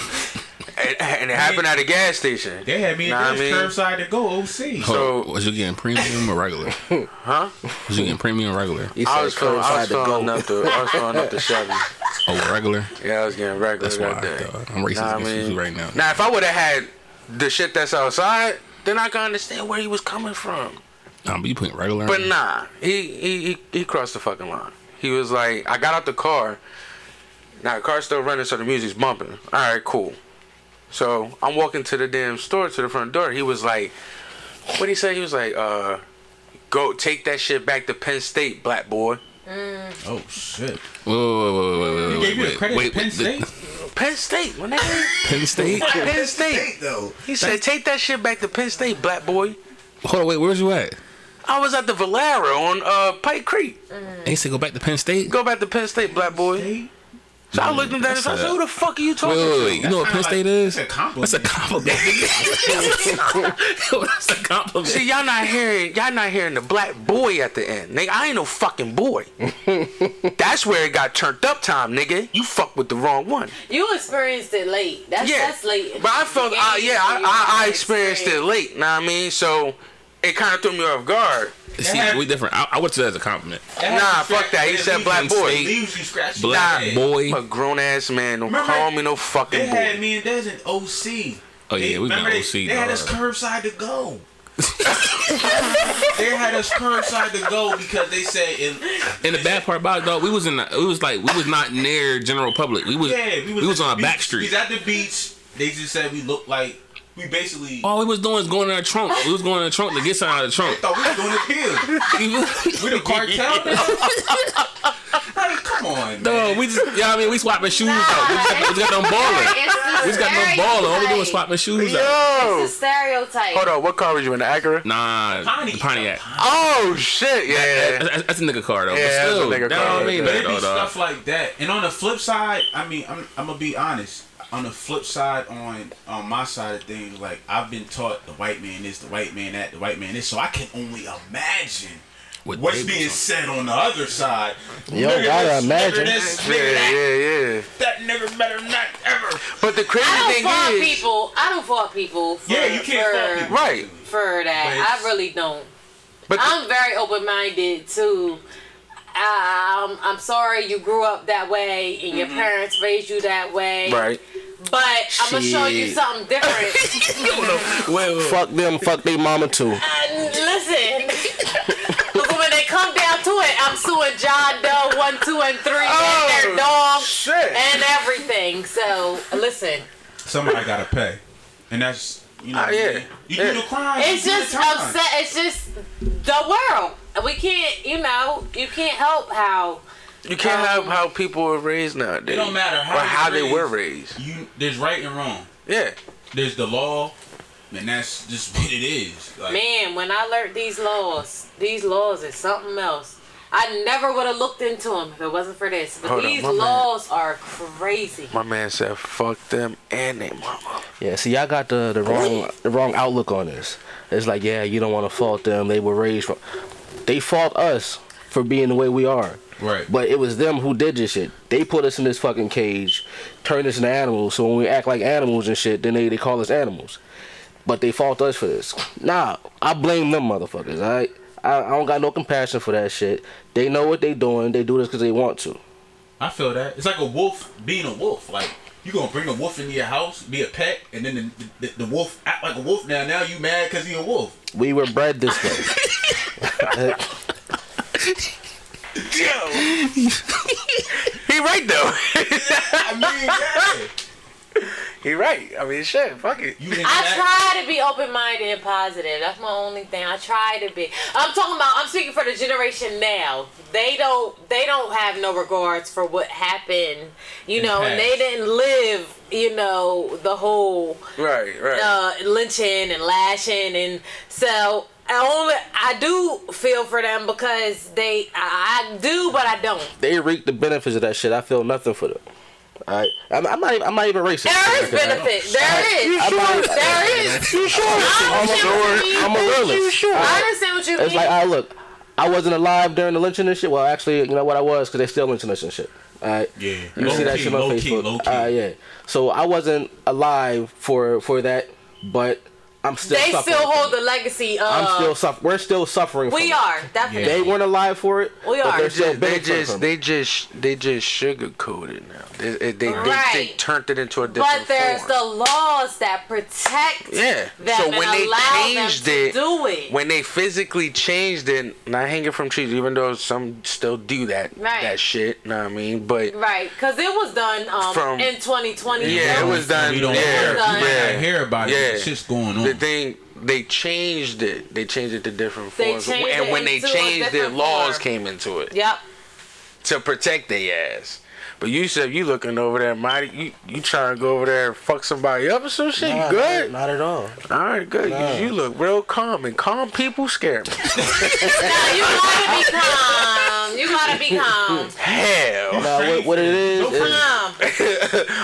and, and it happened at a gas station. They had me Nah, at I this mean- curbside to go OC. So- So was you getting premium or regular? Huh? Was you getting premium or regular? He I was filling, I was filling up the, I was filling up the Chevy. Oh, regular. Yeah, I was getting regular That's that why, day. dog. I'm racist Nah, I mean- you right now. Now, if I would have had the shit that's outside, then I can understand where he was coming from. Nah, but you putting regular. But in? nah, he he he, he crossed the fucking line. He was like, I got out the car. Now the car's still running, so the music's bumping. All right, cool. So I'm walking to the damn store to the front door. He was like, what he say? He was like, uh, go take that shit back to Penn State, black boy. Oh shit! Whoa, whoa, whoa, whoa, whoa, You whoa, gave you the wait, wait, Penn wait, State. Penn State, my nigga. Penn State. Penn State. though. He said, take that shit back to Penn State, black boy. Hold on, wait. Where's you at? I was at the Valero on uh, Pike Creek. And he said go back to Penn State. Go back to Penn State, black boy. So I looked at that and said, That's a- who the fuck are you Wait, talking wait, to? wait. You know what Penn That's State kinda is? like- that's a compliment. That's a compliment. Yo, That's a compliment. See, y'all not hearing y'all not hearing the black boy at the end. Nigga, I ain't no fucking boy. that's where it got turned up time, nigga. You fuck with the wrong one. You experienced it late. That's Yeah. that's late. But I felt The uh, yeah, I, I, I to experienced it experience. late, know what I mean? So it kinda threw me off guard. See, we different. I, I would say that as a compliment. Nah, fuck that. He said black boy. It leaves you Black your head. boy. I'm a grown ass man. Don't Remember, call me no fucking They fucking had boy. me and Des in OC. Oh, yeah, They- we been remember they- OC, They had dog. us curbside to go. they had us curbside to go because they said, in, And the bad part about it, though, we was in. The, we was like we was not near general public. We was. yeah, we was, at on a the back beach. street. He's at the beach. They just said we looked like we basically. All we was doing is going in our trunk. We was going in the trunk to get something out of the trunk. thought we was doing a kill. we the cartel. like, come on, No, man. we just, yeah, I mean, we swapping shoes out. We just got, we just got them balling. We just got them balling. All we doing is swapping shoes out. Yo! It's a stereotype. Hold on, what car was you in? The Acura? Nah, Pontiac. the Pontiac. Oh shit, yeah. That's, that's a nigga car though. Yeah, but that's a still, nigga that car don't mean right But that it be though, dog. stuff like that. And on the flip side, I mean, I'm, I'm gonna be honest. On the flip side, on on my side of things, like I've been taught the white man is the white man that, the white man is. So I can only imagine What what's being was said on the other side. Yo, Nigga gotta this, imagine. Nigga this, Yeah, nigga that, yeah, yeah. that nigga better not ever. But the crazy I don't thing fault is, people. I don't fault people. For, Yeah, you can't for, fault people. right? for that. I really don't. But I'm very open minded too. Um, I'm sorry you grew up that way and your parents raised you that way. right. But I'm gonna show you something different. Wait, wait, Fuck them, fuck they mama too. And listen, when they come down to it, I'm suing John Doe one, two, and three, and their dog, shit. and everything. So listen, Somebody gotta pay, and that's you know. Ah, yeah. You Yeah. do the crime. it's you do the just upset. It's just the world. We can't, you know, you can't help how. You can't Um, have how people are raised nowadays. It don't matter how or you're they raised. were raised. You there's right and wrong. Yeah. There's the law, and that's just what it is. Like, Man, when I learned these laws, these laws is something else. I never would have looked into them if it wasn't for this. But Hold on, these my man. laws are crazy. My man said, "Fuck them and they mama." Yeah, see, y'all got the, the wrong the wrong outlook on this. It's like, yeah, you don't want to fault them. They were raised from. They fault us for being the way we are. Right. But it was them who did this shit. They put us in this fucking cage, turned us into animals. So when we act like animals and shit, then they, they call us animals. But they fault us for this. Nah, I blame them motherfuckers. Alright, I, I don't got no compassion for that shit. They know what they doing. They do this because they want to. I feel that it's like a wolf being a wolf. Like you gonna bring a wolf into your house, be a pet, and then the, the, the wolf act like a wolf. Now, now you mad because he a wolf. We were bred this way. Yo, He right though. I mean, yeah. He right. I mean, shit. Fuck it. You I interact- try to be open minded and positive. That's my only thing. I try to be. I'm talking about. I'm speaking for the generation now. They don't. They don't have no regards for what happened. You In the know, and they didn't live. You know, the whole Right. Right. uh, lynching and lashing, and so I only I do feel for them because they. I, I do, but I don't. they reap the benefits of that shit. I feel nothing for them. Alright, I'm, I'm not. even- I'm not even racist. There is benefit. There is. I'm not- There is. You sure? I I'm a, understand what you I'm a mean. realist. I understand what you mean. It's like, I look, I wasn't alive during the lynching and shit. Well, actually, you know what I was, because they still lynching us and shit. Alright. Yeah. You Low see that key, shit on low Facebook. key, low key. Uh, yeah. So I wasn't alive for for that, but I'm still. They suffering still hold the legacy of. I'm still suffering. We're still suffering. we from it. are definitely. They weren't alive for it. We but are. They're still Just- they just they just they just sugarcoated now. They, they, they, they, they turned it into a different But there's form. the laws that protect Yeah. them so and when they changed it, do it. when they physically changed it, not hanging from trees, even though some still do that Right. that shit. Know what I mean? But right, because it was done um, From- in 2020. yeah, it was done. We don't yeah, hear, we done. might yeah, hear about it. yeah. but Shit's going on. The thing they changed it. They changed it to different forms, and when they changed it, laws form. came into it Yep. to protect their ass. But you said you looking over there, mighty. You you trying to go over there and fuck somebody up or some shit? Nah, you good? Not, not at all. All right, good. Nah. You, you look real calm, and calm people scare me. Now you gotta be calm. You gotta be calm. Hell, Now, what, what it is, is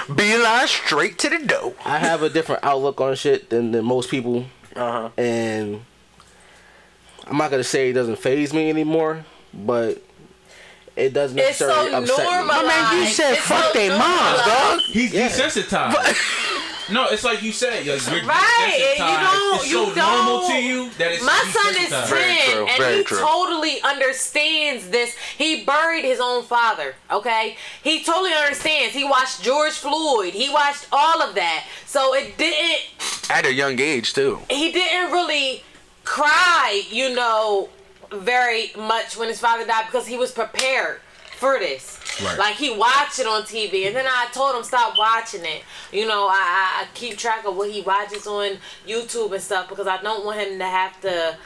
Calm. beeline straight to the dough. I have a different outlook on shit than, than most people, Uh huh. and I'm not gonna say it doesn't phase me anymore, but it doesn't It's so necessarily upset me. normalized. man, you said It's fuck so they moms, dog. He's Yeah. desensitized. no, it's like you said. Like, you're Right, and you don't- It's you so normal to you that it's My son is desensitized. 10 Very true, and he true. totally understands this. He buried his own father, okay? He totally understands. He watched George Floyd. He watched all of that. So it didn't At a young age too. he didn't really cry, you know, very much when his father died because he was prepared for this. Right. Like he watched it on TV, and then I told him stop watching it. You know, I, I keep track of what he watches on YouTube and stuff because I don't want him to have to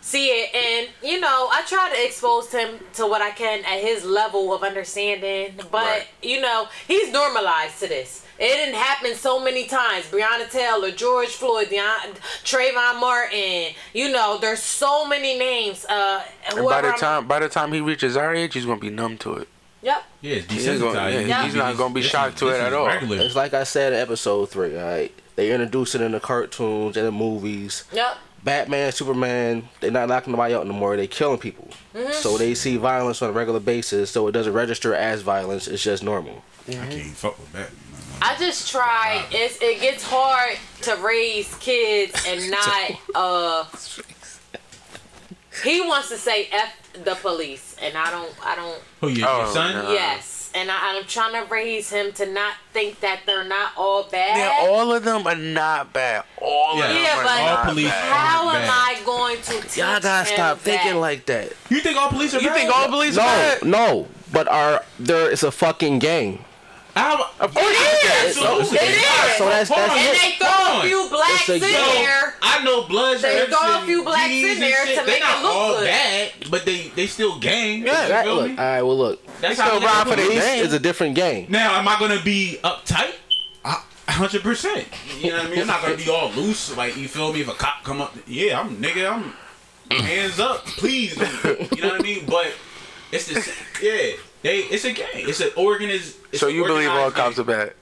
see it. And you know, I try to expose him to what I can at his level of understanding. But Right. you know, he's normalized to this. It didn't happen so many times. Breonna Taylor, George Floyd, Deon- Trayvon Martin. You know, there's so many names. Uh, And by the I'm- time by the time he reaches our age, he's gonna be numb to it. Yep. Yeah, He's, gonna, yeah, Yeah. he's not gonna be This is- shocked to it it is at all. Regular. It's like I said in episode three. All right, they introduce it in the cartoons and the movies. Yep. Batman, Superman, they're not knocking nobody out no more. They're killing people. Mm-hmm. So they see violence on a regular basis. So it doesn't register as violence. It's just normal. I can't fuck with that. I just try. It's it gets hard to raise kids and not uh. He wants to say f the police, and I don't. I don't. Who your, Oh, your son? no. Yes, and I, I'm trying to raise him to not think that they're not all bad. Yeah, all of them are not bad. All Yeah. of them Yeah, are but All not police bad. How Bad. am I going to teach Y'all gotta him stop thinking like that. You think all police are bad? You bad? think all police are bad? no. No. But are there? It's a fucking gang. How, Of course It is. Absolutely. It is. So that's that's on. And it. they throw a few blacks a in yo- there. I know Bloods, They Crips, throw a few blacks in there shit. to they make it not look all good. bad, but they they still gang. Yeah, you feel look, me? all right, well, look. That's still how ride for the police. gang. Is a different gang. Now, am I gonna be uptight? A hundred percent. You know what I mean? I'm not gonna be all loose. Like you feel me? If a cop come up, yeah, I'm nigga. I'm hands up, please. You know what I mean? But it's the same- yeah. They it's a gang. It's an organiz. It's So you believe all cops gang. are bad?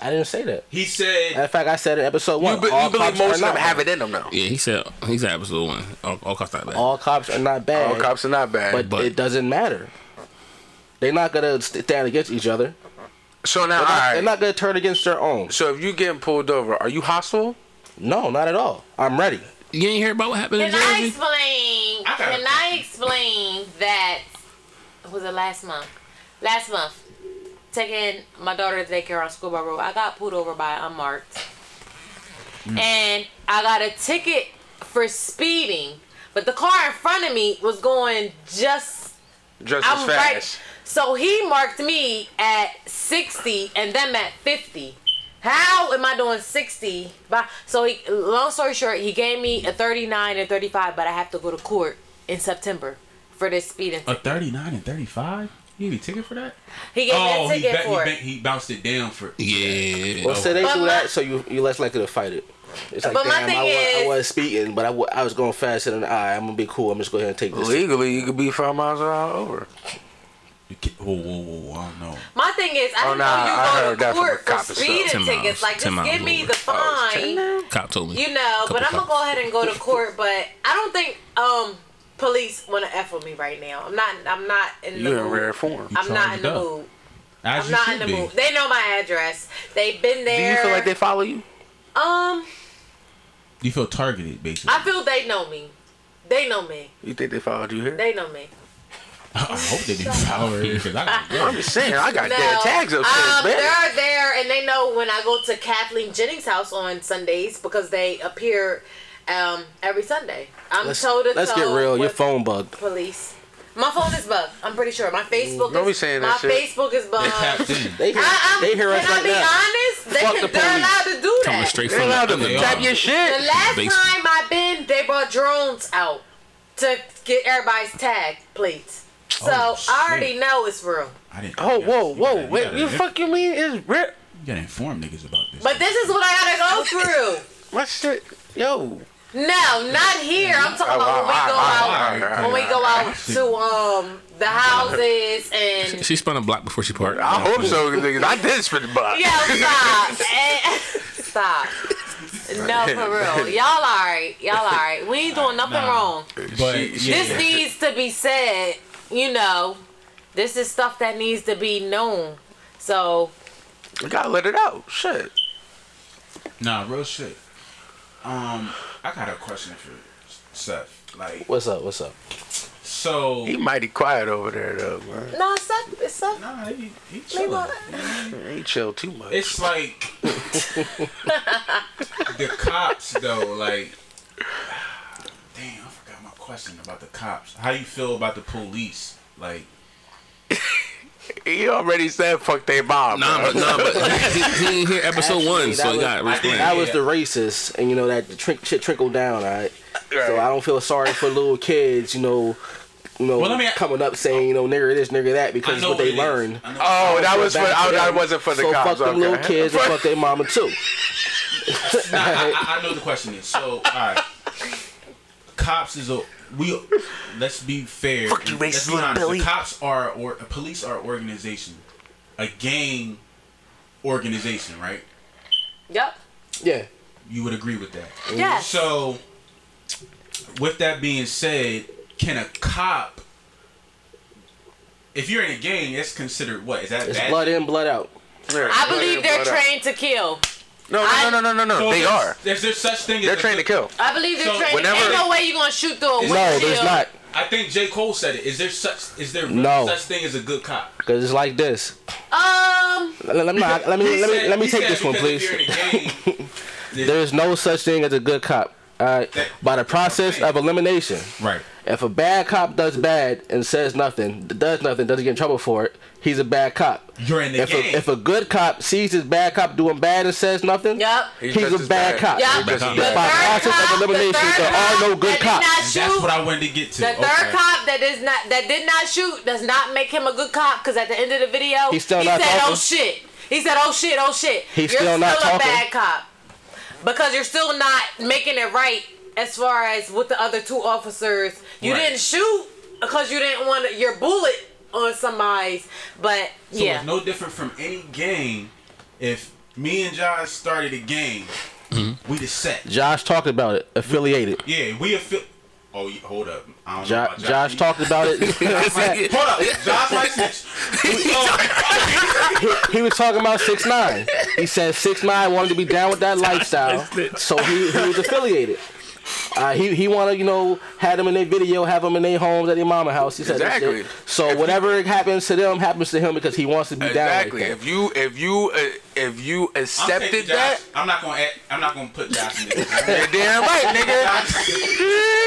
I didn't say that. He said In fact, I said in episode one. You, be, all you believe cops most of them have it in them though. Yeah, he said he said episode one. All, all cops not bad. All cops are not bad. All cops are not bad. but, But- it doesn't matter. They're not gonna stand against each other. so now, They're not, right. they're not gonna turn against their own. so if you getting pulled over, are you hostile? No, not at all. I'm ready. You ain't hear about what happened in Can I explain? I Can I explain that? Was it last month? Last month, taking my daughter to daycare on School Schoolboy Road, I got pulled over by unmarked, mm. and I got a ticket for speeding. But the car in front of me was going just Just as I'm fast. right. So he marked me at 60 and them at 50. How am I doing 60? By, so he, long story short, he gave me a 39 and 35, but I have to go to court in September for this speeding. a 39 and 35. You need a ticket for that? He gave Oh, me a he, ticket ba- for he, it. ba- he bounced it down for. Yeah. Well, so they But do my- that so you you less likely to fight it. It's like, But my damn, thing I, was, I was speeding, but I, I was going faster than I. I'm gonna be cool. I'm just go ahead and take this. Legally, you could be five miles an hour over. You can't- Whoa, whoa, whoa! I don't know. My thing is, I Oh, didn't nah, I know you go that to court for speeding 10 miles, tickets. Like, just give me over. the fine. Cop told me. You know, but I'm gonna go ahead and go to court. But I don't think um police want to f with me right now. I'm not. I'm not in the You in mood. rare form. I'm not in the up. mood. As I'm you not in the be. mood. They know my address. They've been there. Do you feel like they follow you? Um, You feel targeted, basically. I feel they know me. They know me. You think they followed you here? They know me. I hope they didn't power it because I got I'm just saying, I got No, dead tags up um, man. they're there, and they know when I go to Kathleen Jennings' house on Sundays because they appear um, every Sunday. I'm Let's, toe to let's get toe real. Your with phone bugged. Police. My phone is bugged. I'm pretty sure. My Facebook Don't be is saying my that shit. Facebook is They bugged. tapped in. They hear, I, they hear us can I right be now. honest? They Fuck can, the they're allowed to do that. Coming straight They're from allowed the, to tap are. your The last Basement. time I've been, they brought drones out to get everybody's tag plates. So Oh, I already know it's real. I didn't. Oh, you whoa, gotta- you whoa, gotta- wait, gotta- you fuck you mean is rip? You gotta inform niggas about this. But this is what I gotta go through. What shit? Yo. No, not here. I'm talking Oh, about when we go out wow, wow, when we go out to um the houses and She spun a block before she parked. I hope so, niggas. I did spin the block. Yo, stop. Stop. No, for real. Y'all alright. Y'all alright. We ain't doing nothing Nah. wrong. but She- yeah, This needs to be said, you know. This is stuff that needs to be known. So You gotta let it out. Shit. nah, real shit. Um, I got a question for Seth. Like, What's up? What's up? so He mighty quiet over there though, man. no, it's up. It's up. nah, he, he Leave chillin'. He chill too much. It's like the cops though. Like, damn, I forgot my question about the cops. How you feel about the police? Like, he already said fuck they mom. Nah, bro. but nah, but he, he ain't hear episode Actually, one, that so he got I explain. think- That was the racist, and you know that the trink, shit trickled down. All right. So I don't feel sorry for little kids. You know. You know, Well, let me- coming up saying, you know, nigger this, nigger that, because know what they it is. learn. Oh, that was for. Back Oh, that wasn't for the so cops. fuck them okay. little kids and fuck their mama too. Nah, I, I- I know the question is. So, all right, cops is a we. Let's be fair. Fuck you, let's racist be little honest. Billy. The cops are or police are organization, a gang organization, right? Yep. Yeah. You would agree with that. Yes. So, with that being said, can a cop, if you're in a gang, that's considered what? Is that It's bad? blood in, blood out. Yeah, I blood believe in, they're blood out. trained to kill. No, no, no, no, no, no, So. They are. There's, there such thing They're a trained to kill. I believe they're So trained. whenever- Ain't no way you are gonna shoot through a windshield. No, there's not. I think J. Cole said it. Is there such is there really No. such thing as a good cop? Because it's like this. Um, Let, let me, let me, let me, said- let me take this one, please. If you're in a gang, There's no such thing as a good cop. Uh, That- by the process of elimination. right. If a bad cop does bad and says nothing, does nothing, doesn't get in trouble for it, he's a bad cop. You're in the if gang. A, if a good cop sees his bad cop doing bad and says nothing, yep. He's he's, a bad, bad. cop. Yep. He's just The bad. Process of cop, the elimination, third there are no good cops. not That's what I wanted to get to. The okay. third cop that is not that did not shoot does not make him a good cop because at the end of the video He's still he not said, talking. "Oh shit." He said, "Oh shit, oh shit." He's you're still not a talking. bad cop because you're still not making it right as far as with the other two officers. You Right. didn't shoot because you didn't want your bullet on somebody's, but So yeah. it's no different from any game. If me and Josh started a game. Mm-hmm. we the set. Josh talked about it. Affiliated. Yeah, we affi- Oh, hold up. I don't know about Josh talked about it. Hold up, Josh might snitch. Oh, he was talking about six nine. He said six nine wanted to be down with that lifestyle, so he, he was affiliated. Uh, he he wanted you know had them in their video, have them in their homes at their mama house. He said that Exactly. shit. So whatever happens to them happens to him because he wants to be Exactly. down. Like If you if you uh, if you I'm accepted that, Josh. I'm not gonna. Add, I'm not gonna put Josh in this. you're damn right, nigga.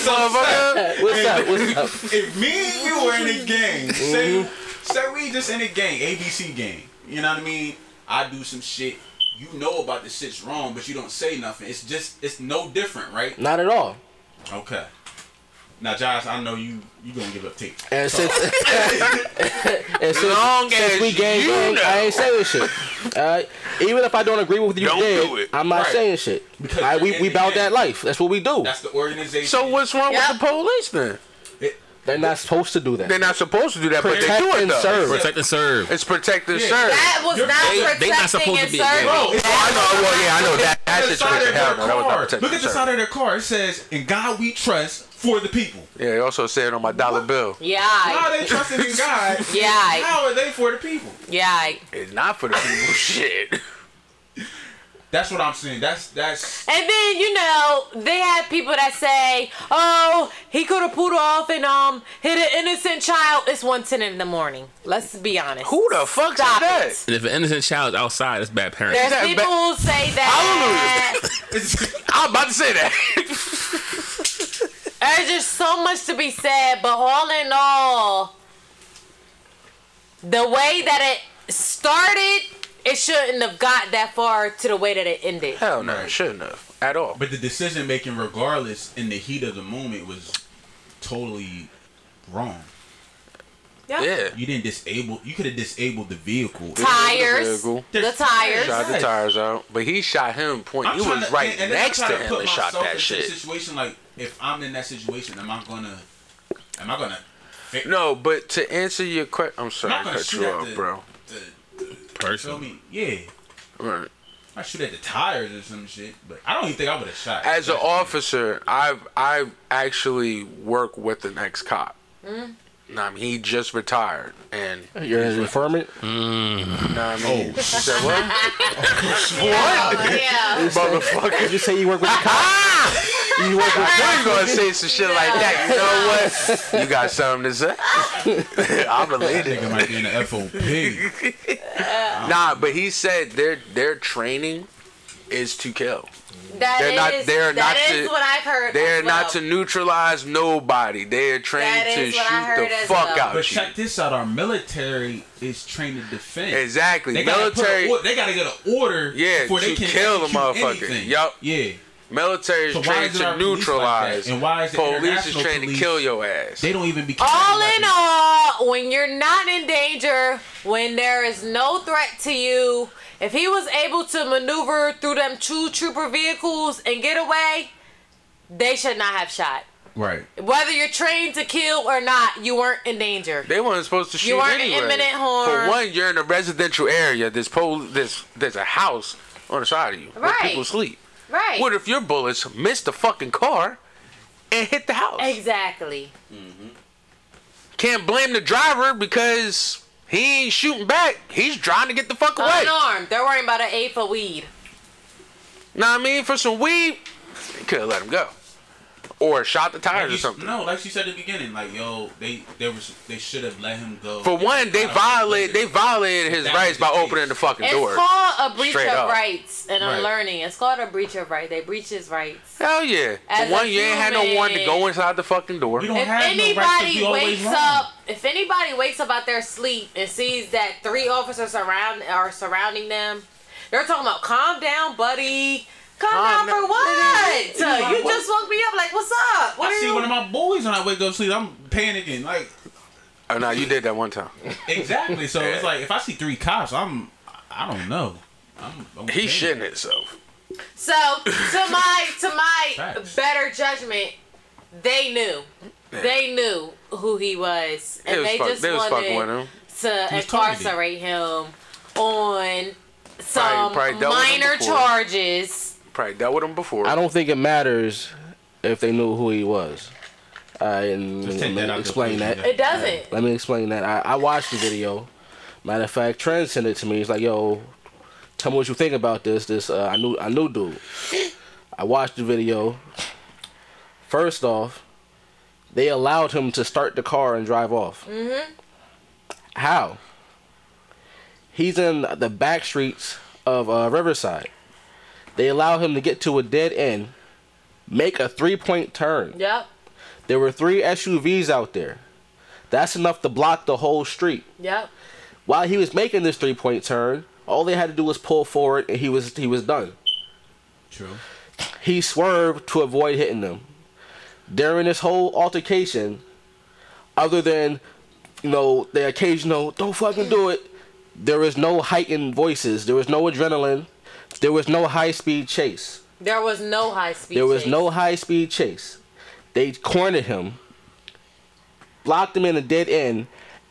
Motherfucker. that. What's up? What's up? if me and you were in a gang, say Mm-hmm. say we just in a gang, ABC gang. You know what I mean? I do some shit. You know about the shit's wrong, but you don't say nothing. It's just it's no different, right? Not at all. Okay. Now, Josh, I know you you gonna give up tape. And since and since, Long since as we gang you gang, know. I ain't saying shit. Alright? Even if I don't agree with you Don't dead, do it. I'm not Right. saying shit. Because Alright, we you're we in the bout gang. that life. That's what we do. That's the organization. So what's wrong Yep. with the police then? They're not supposed to do that. They're not supposed to do that, but they Protect do it and though. serve. Protect and serve. It's protect and Yeah. serve. that was You're- not they- protecting they not supposed to be a serving. Bro, I know. Well, yeah, I know that. That Look at the side situation. of their Hell no, that was not car. protect Look at the side of their car. It says, "In God we trust." for the people. Yeah, he also said on my dollar bill. Yeah. How are they trusting in God? Yeah. How are they for the people? Yeah. It's not for the people. Shit. That's what I'm saying. That's that's And then you know they have people that say, "Oh, he could have pulled off and um hit an innocent child." It's one ten in the morning. Let's be honest. Who the fuck Stop said that? it. And if an innocent child is outside, it's bad parenting. There's that people ba- who say that. Hallelujah. I'm about to say that. There's just so much to be said, but all in all, the way that it started, it shouldn't have got that far to the way that it ended. Hell no, it shouldn't have at all. but the decision making regardless in the heat of the moment was totally wrong. Yeah. You didn't disable you could have disabled the vehicle. Tires, Vehicle. the tires. Shot the tires out, but he shot him point. I'm He was to- right and- and next to him put and shot that into shit. Situation like if I'm in that situation, am I gonna am I gonna fi- No, but to answer your question, I'm I'm sorry not cut you off, the, bro. The, the feel me? Yeah. Right. I shoot at the tires or some shit, but I don't even think I would have shot. As an officer, I've I've actually worked with an ex cop. Hmm? Nah, I mean, he just retired, and You're his informant. Mm. nah, I mean, oh. he said what? Yeah. Motherfucker. Did you say you work with the cops? you work with I ain't gonna say some shit like that. You know what? You got something to say? I'm related. Nigga might be in the FOP. Nah, but he said their their training is to kill. That They're not- they're that not is to- what I've heard. They're well. not to neutralize nobody. They are trained to is what I shoot the fuck well. out But you. check this out: our military is trained to defend. Exactly. They gotta, Military a, they gotta get an order Yeah, before they to can kill the motherfucker. anything. Yup. Yeah. Military is So trained isn't to police like neutralize. And why is the police is international trained to kill your ass. They don't even be. All in all, when you're not in danger, when there is no threat to you, if he was able to maneuver through them two trooper vehicles and get away, they should not have shot. Right. Whether you're trained to kill or not, you weren't in danger. They weren't supposed to shoot You weren't anyway. imminent harm. For one, you're in a residential area. There's pol- there's there's a house on the side of you where people sleep. Right. What if your bullets missed the fucking car and hit the house? Exactly. Mm-hmm. Can't blame the driver because he ain't shooting back. He's trying to get the fuck away. Unarmed. They're worrying about an eighth of weed. Know what I mean? For some weed, you could have let him go. Or shot the Like tires you- or something. No, like she said at the beginning, like yo, they they was they should have let him go. For one, they violated they violated his rights by case. opening the fucking It's door. It's called a breach Straight of up. rights, and I'm learning. It's called a breach of right. They breach his rights. Hell yeah. As For one, you ain't had no one to go inside the fucking door. We don't If have no right anybody be always wakes up, if anybody wakes up out their sleep and sees that three officers around are surrounding them, they're talking about calm down, buddy. Calm, ah, Calm down for what? Nigga, you just woke me up. Like, what's up? What I are see you? one of my boys when I wake up sleep. I'm panicking. Like Oh no, you did that one time. exactly. So it's like if I see three cops, I'm I don't know. I'm, I'm He panicking. shitting himself. So to my to my Facts. better judgment, they knew. They knew who he was, and They was they, fuck- just they was fucking with wanted him. to He was targeted. incarcerate him on some probably dealt with him minor before. charges. Probably dealt with him before. I don't think it matters if they knew who he was. Uh, and Just let take me that out the explain that. equation. It doesn't. Let me explain that. I, I watched the video. Matter of fact, Trent sent it to me. He's like, "Yo, tell me what you think about this. This uh, I knew I knew dude." I watched the video. First off, they allowed him to start the car and drive off. Mm-hmm. How? He's in the back streets of uh, Riverside. They allow him to get to a dead end, make a three-point turn. Yep. There were three SUVs out there. That's enough to block the whole street. Yep. While he was making this three point turn, all they had to do was pull forward and he was he was done. True. He swerved to avoid hitting them. During this whole altercation, other than you know the occasional "don't fucking do it," there was no heightened voices. There was no adrenaline. There was no high speed chase. There was no high speed. There was chase. no high speed chase. They cornered him, blocked him in a dead end,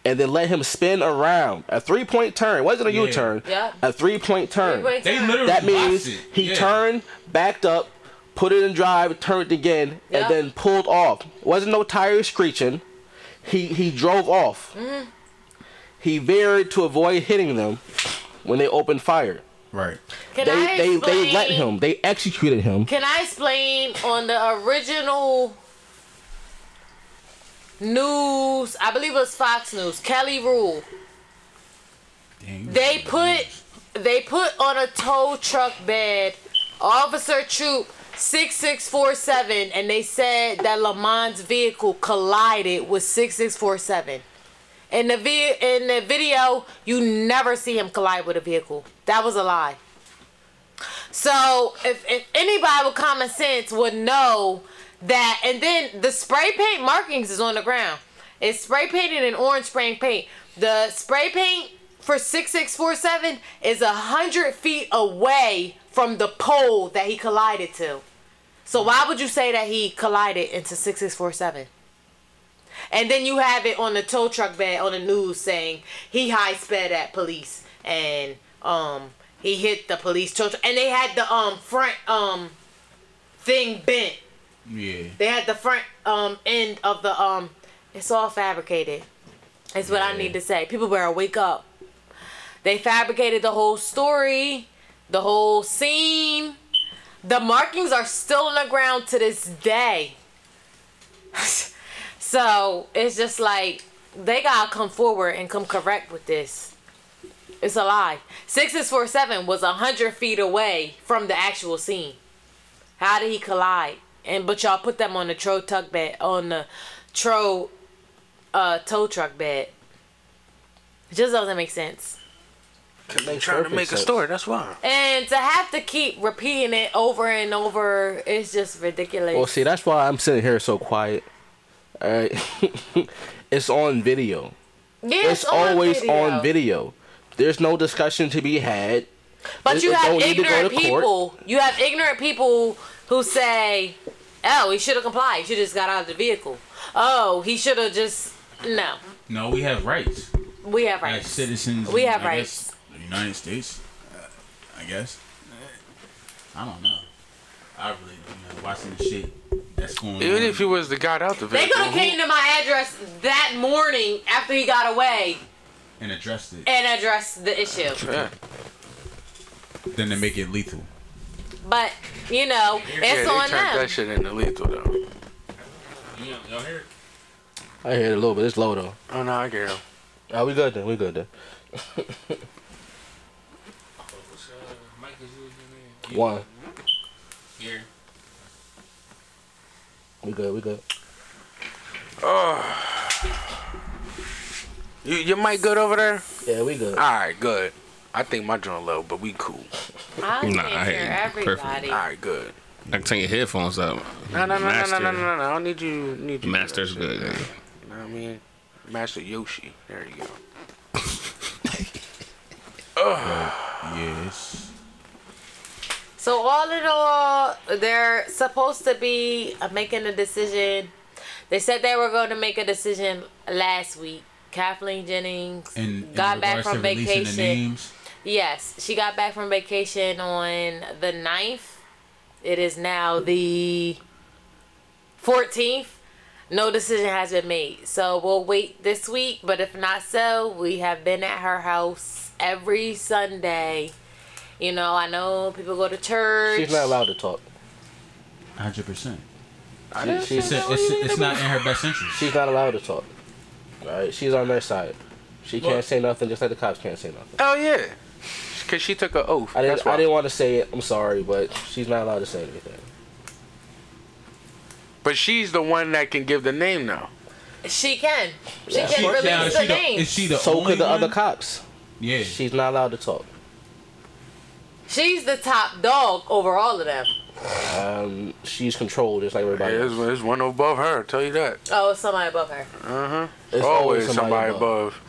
and then let him spin around. A three point turn. It wasn't a Yeah. U turn. Yep. A three point turn. Three-point They turn. literally That means it. he Yeah. turned, backed up, put it in drive, turned again, Yep. and then pulled off. Wasn't no tires screeching. He he drove off. Mm-hmm. He veered to avoid hitting them when they opened fire. Right. Can they I they explain? they let him. They executed him. Can I explain on the original news? I believe it was Fox News. Kelly Rule. Dang. They put they put on a tow truck bed Officer Troop 6647 and they said that Lamont's vehicle collided with 6647. In the vi- in the video, you never see him collide with a vehicle. That was a lie. So if, if anybody with common sense would know that, and then the spray paint markings is on the ground. It's spray painted in orange spray paint. The spray paint for 6647 is a hundred feet away from the pole that he collided to. So why would you say that he collided into 6647? And then you have it on the tow truck bed on the news saying he high sped at police and um he hit the police tow truck and they had the um front um thing bent. Yeah. They had the front um end of the um it's all fabricated. That's what I need to say. People better wake up. They fabricated the whole story, the whole scene. The markings are still on the ground to this day. so it's just like they gotta come forward and come correct with this. It's a lie. Six six four seven was a hundred feet away from the actual scene. How did he collide? And but y'all put them on the tro tuck bed on the tro uh tow truck bed. It just doesn't make sense. They trying to perfect make a story. That's why. And to have to keep repeating it over and over, it's just ridiculous. Well, see, that's why I'm sitting here so quiet. Alright, it's on video. yeah, It's always on video. There's no discussion to be had. But It- you have don't need to go ignorant court. people. You have ignorant people who say, "Oh, he should have complied. He should have just got out of the vehicle. Oh, he should have just no. No, we have rights We have rights. as citizens. We have I rights. guess, the United States. Uh, I guess. I don't know. I really, you know, watching the shit that's going on. Even if he was the guy out the vehicle. They vehicle. could have came to my address that morning after he got away and addressed it, and addressed the issue. Yeah. then to make it lethal. But you know, it's yeah, it's they on turned them. that shit into lethal though. Y'all hear it? I hear it a little bit. It's low though. Oh no, I get him. Oh, we good then. We good then. What's mic is using? One. Here. We good. We good. Oh. You your mic good over there? Yeah, we good. All right, good. I think my joint low, but we cool. I Nah, can't I hear hear you. everybody. All right, good. I can turn your headphones up. No, no, no, no, Master. no, no, no, no. I don't need you. Need you. Master's that shit. good. You know what I mean? Master Yoshi. There you go. Yes. So all in all, they're supposed to be uh, making a decision. They said they were going to make a decision last week. Kathleen Jennings And in got back from to vacation. the names, Yes, she got back from vacation on the 9th. It is now the 14th. No decision has been made. So we'll wait this week, but if not so, we have been at her house every Sunday. You know, I know people go to church. She's not allowed to talk. hundred percent. She, she's, It's, it's, it's not in her best interest. she's not allowed to talk. Alright, she's on their side. She can't Well- say nothing, just like the cops can't say nothing. Oh yeah, because she took an oath. I didn't. I didn't want to say it. I'm sorry, but she's not allowed to say anything. But she's the one that can give the name now. She can. She Yeah. can She- release Now, the she the, names. is she the So only could the one? other cops. Yeah. She's not allowed to talk. She's the top dog over all of them. Um, she's controlled just like everybody. There's, else. there's one above her. Tell you that. Oh, it's somebody above her. Uh huh. It's Always somebody, above. above.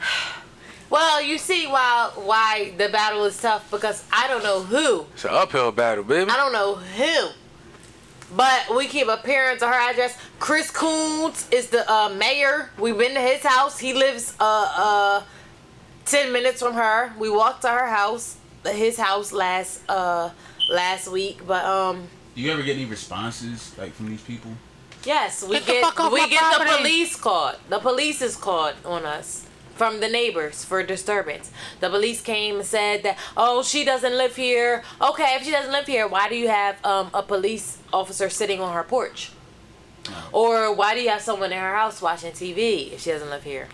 Well, you see why why the battle is tough because I don't know who. It's an uphill battle, baby. I don't know who. But we keep appearing to her address. Chris Coons is the uh, mayor. We've been to his house. He lives uh uh ten minutes from her. We walked to her house, his house last uh last week, but um, Do you ever get any responses like from these people? yes, we Get the get fuck off we my get the police called. The police is called on us from the neighbors for disturbance. The police came and said that oh she doesn't live here. Okay, if she doesn't live here, why do you have um, a police officer sitting on her porch? Or why do you have someone in her house watching TV if she doesn't live here?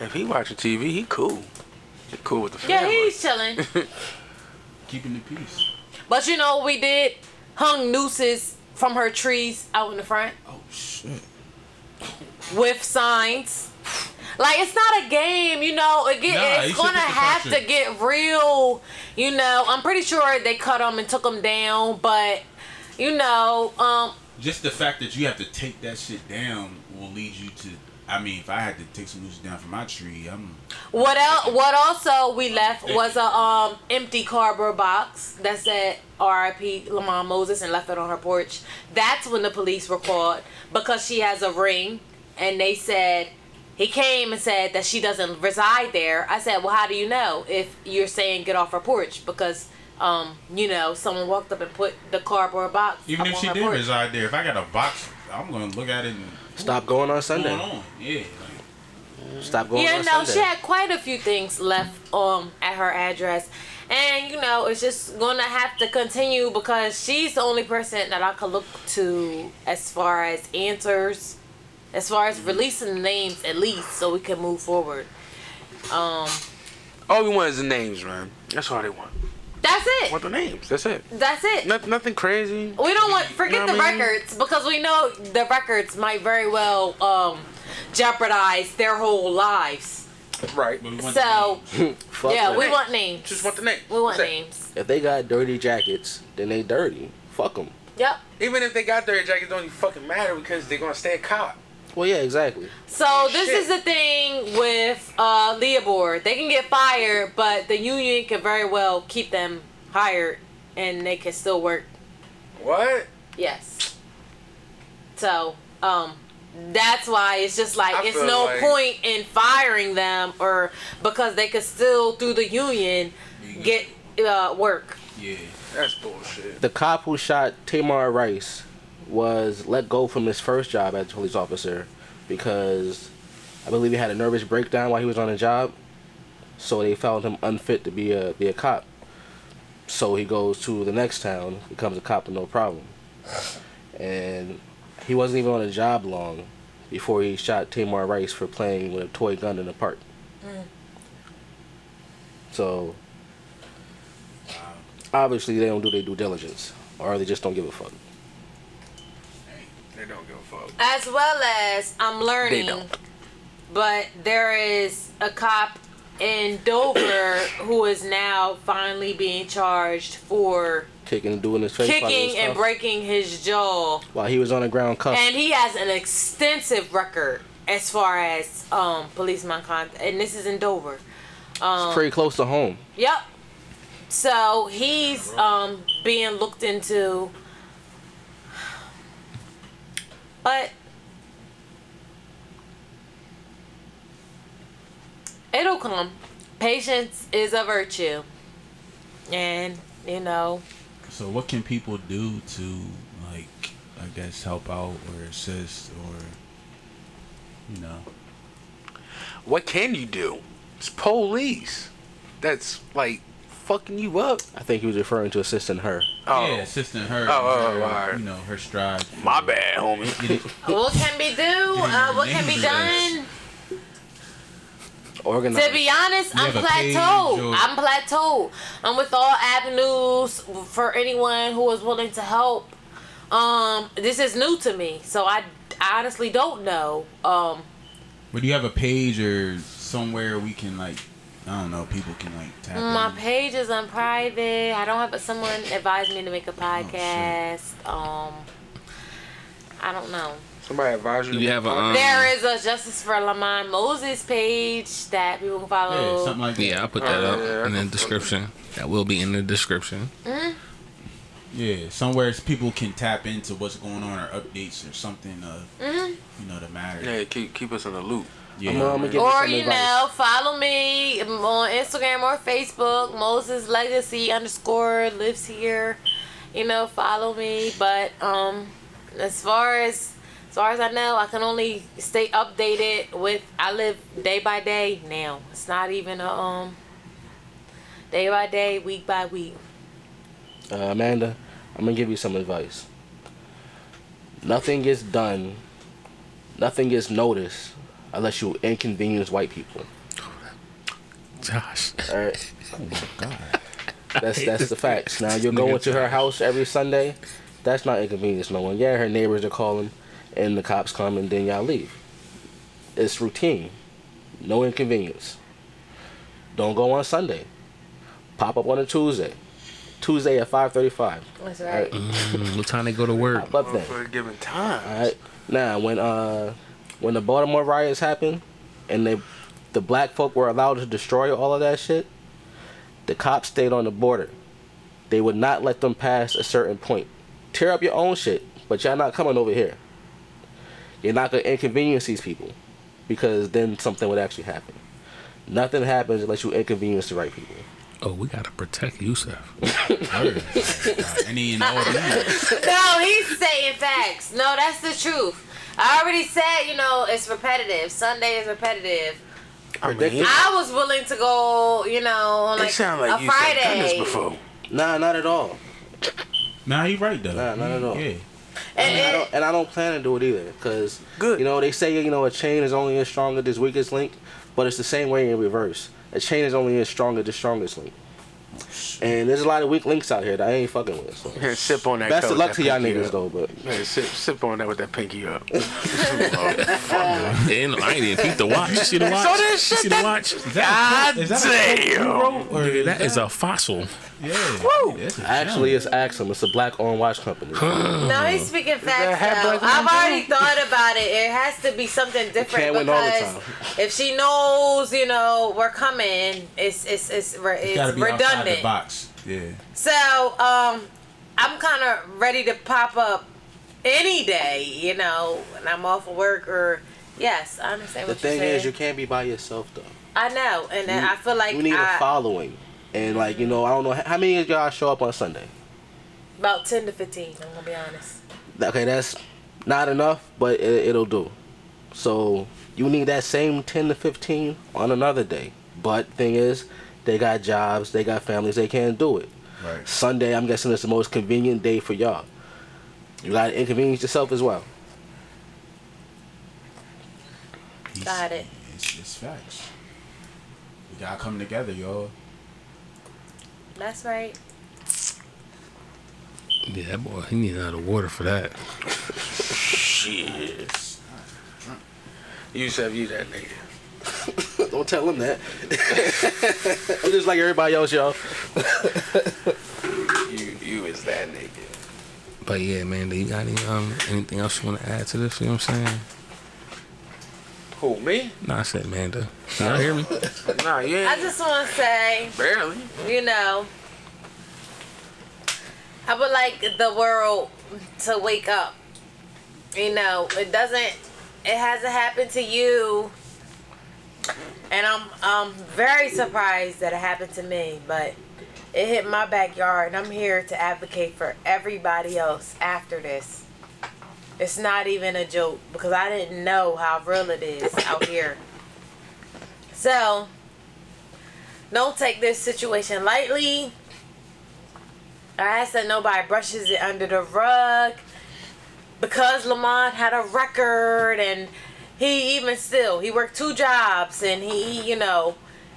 If he watching TV, he cool. He cool with the family. Yeah, he's chilling. Keeping the peace. But you know we did? Hung nooses from her trees out in the front Oh shit. with signs. Like it's not a game, you know. It get, Nah, it's gonna have to get real. You know, I'm pretty sure they cut them and took them down, but you know, um, Just the fact that you have to take that shit down will lead you to. I mean, if I had to take some nooses down from my tree, I'm. what else? What also we left was a um empty cardboard box that said R.I.P. Lamont Moses and left it on her porch. That's when the police were called because she has a ring, and they said he came and said that she doesn't reside there. I said, well, how do you know if you're saying get off her porch because um you know someone walked up and put the cardboard box Even if she did porch. reside there, if I got a box, I'm gonna look at it and Stop going on Sunday. going on. Yeah. Stop going on Sunday. Yeah, on no, Sunday. she had quite a few things left um at her address. And you know, it's just gonna have to continue because she's the only person that I could look to as far as answers, as far as releasing the names at least, so we can move forward. Um, All we want is the names, man. That's all they want. That's it. What the names. That's it. That's it. Not, nothing crazy. We don't want forget You know the I mean? records because we know the records might very well um jeopardize their whole lives. Right. we So. Fuck yeah, them. we want names. Just want the name. We want That's it. names. If they got dirty jackets, then they dirty. Fuck them. Yep. Even if they got dirty jackets, don't even fucking matter because they're gonna stay a cop. Well, yeah, exactly. So this Shit. is the thing with uh, LEOBOR. They can get fired, but the union can very well keep them hired, and they can still work. What? Yes. So um, that's why it's just like I it's no like- point in firing them, or because they could still through the union get uh, work. Yeah. That's bullshit. The cop who shot Tamir Rice was let go from his first job as a police officer because I believe he had a nervous breakdown while he was on the job. So they found him unfit to be a be a cop. So he goes to the next town, becomes a cop with no problem. And he wasn't even on the job long before he shot Tamir Rice for playing with a toy gun in the park. Mm. So obviously they don't do their due diligence, or they just don't give a fuck. They don't give a fuck. As well as I'm learning, but there is a cop in Dover who is now finally being charged for Kicking and doing his face kicking and breaking his jaw, while he was on the ground cuffed. and he has an extensive record as far as um policeman contact, and this is in Dover. Um, Pretty close to home. Yep. So he's um being looked into. But it'll come. Patience is a virtue. And, you know, So what can people do to like I guess help out or assist or you know What can you do? It's police. That's like fucking you up. I think he was referring to assisting her. Oh, yeah assisting her, Oh, oh, her, oh, alright. you know her stride. my bad, homie. Get it- what can be do? Uh, what can be done? Organized. To be honest, You I'm have a page plateaued. or- I'm plateaued. I'm with all avenues for anyone who is willing to help. Um, this is new to me, so I honestly don't know. Um, But do you have a page or somewhere we can like I don't know, people can like tap my in? page is on private. I don't have But someone advised me to make a Oh, podcast. um, I don't know. Somebody advise you. Do to you make have a, um, There is a Justice for Lamont Moses page that people can Yeah, follow. something like that. Yeah, I'll put that Oh, up yeah, in the I- description. That will be in the description. Hmm. Yeah, somewhere people can tap into what's going on or updates or something of Mm-hmm. you know the matter. Yeah, keep keep us in the loop. Yeah. I'm, gonna give you Or you advice. know, follow me on Instagram or Facebook. Moses Legacy underscore lives here. You know, follow me. But um, as far as as far as I know, I can only stay updated with. I live day by day now. It's not even a um day by day, week by week. Uh, Amanda, I'm gonna give you some advice. Nothing gets done, nothing gets noticed unless you inconvenience white people. Josh. All right. Oh my god. That's that's the facts. Now you're going to her house every Sunday. That's not inconvenience no one. Yeah, her neighbors are calling, and the cops come, and then y'all leave. It's routine. No inconvenience. Don't go on Sunday. Pop up on a Tuesday. Tuesday at 5:35. That's All right. right. Mm, what time they go to work? Pop up then. For a given time. All right. Now, when uh, when the Baltimore riots happened, and they, the black folk were allowed to destroy all of that shit, the cops stayed on the border. They would not let them pass a certain point. Tear up your own shit, but y'all not coming over here. You're not gonna inconvenience these people, because then something would actually happen. Nothing happens unless you inconvenience the right people. Oh, we gotta protect Yusuf. Any and all these. No, he's saying facts. No, that's the truth. I already said, you know, it's repetitive. Sunday is repetitive. I mean, I was willing to go, you know, on like, it sounds like a you said done this Friday. before. Nah, not at all. Nah, he right though. Nah, not at all. Yeah. And, And I don't, and I don't plan to do it either, cause Good. you know they say you know a chain is only as strong as its weakest link, but it's the same way in reverse. A chain is only as strong as the strongest link. And there's a lot of weak links out here that I ain't fucking with. So. Yeah, sip on that. Best coat of luck to y'all niggas up. though, but Yeah, sip, sip on that with that pinky up. And I ain't even peep the watch. You see the watch? So that you see the that- watch? God Is that a damn. Quote or Nigga, that is a fossil. Yeah. That's a actually it's Axum. It's a black owned watch company. no, he's speaking facts. Though. I've already thought about it. It has to be something different can't win all the because time. if she knows, you know, we're coming, it's it's it's, re- It's gotta it's be outside the redundant. box. Yeah. So, um, I'm kind of ready to pop up any day, you know, when I'm off of work or. Yes, I understand The what you're thing is, you can't be by yourself though. I know, and You- I feel like you need I, a following, and like you know, I don't know how many of y'all show up on Sunday. about ten to fifteen. I'm gonna be honest. Okay, that's not enough, but it, it'll do. So you need that same ten to fifteen on another day. But thing is, they got jobs, they got families, they can't do it. Right. Sunday, I'm guessing it's the most convenient day for y'all. You gotta inconvenience yourself as well. Got it. It's, it's facts. We gotta come together, y'all. That's right. Yeah, that boy, he need another water for that. Shit. You said you that nigga. Don't tell him that. I'm just like everybody else, y'all. You you is that nigga. But yeah, man, do you got any um anything else you want to add to this? You know what I'm saying? Who me? Nah, I said Amanda. Y'all hear me? Nah, yeah. I just want to say, barely. you know, I would like the world to wake up. You know, it doesn't, it hasn't happened to you. And I'm I'm very surprised that it happened to me, but it hit my backyard and I'm here to advocate for everybody else after this. It's not even a joke because I didn't know how real it is out here. So, don't take this situation lightly. I ask that nobody brushes it under the rug because Lamont had a record and he even still he worked two jobs and he you know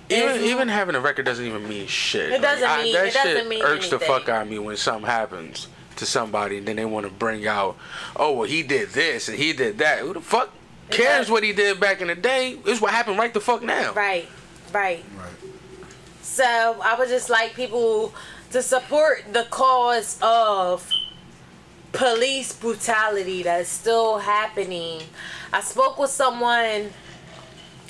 Even even having a record doesn't even mean shit. It doesn't I- mean- that it doesn't shit mean irks the fuck out of me when something happens to somebody and then they want to bring out, oh well he did this and he did that. Who the fuck cares what he did back in the day? It's what happened right the fuck now. right right Right. So I would just like people to support the cause of police brutality that is still happening. I spoke with someone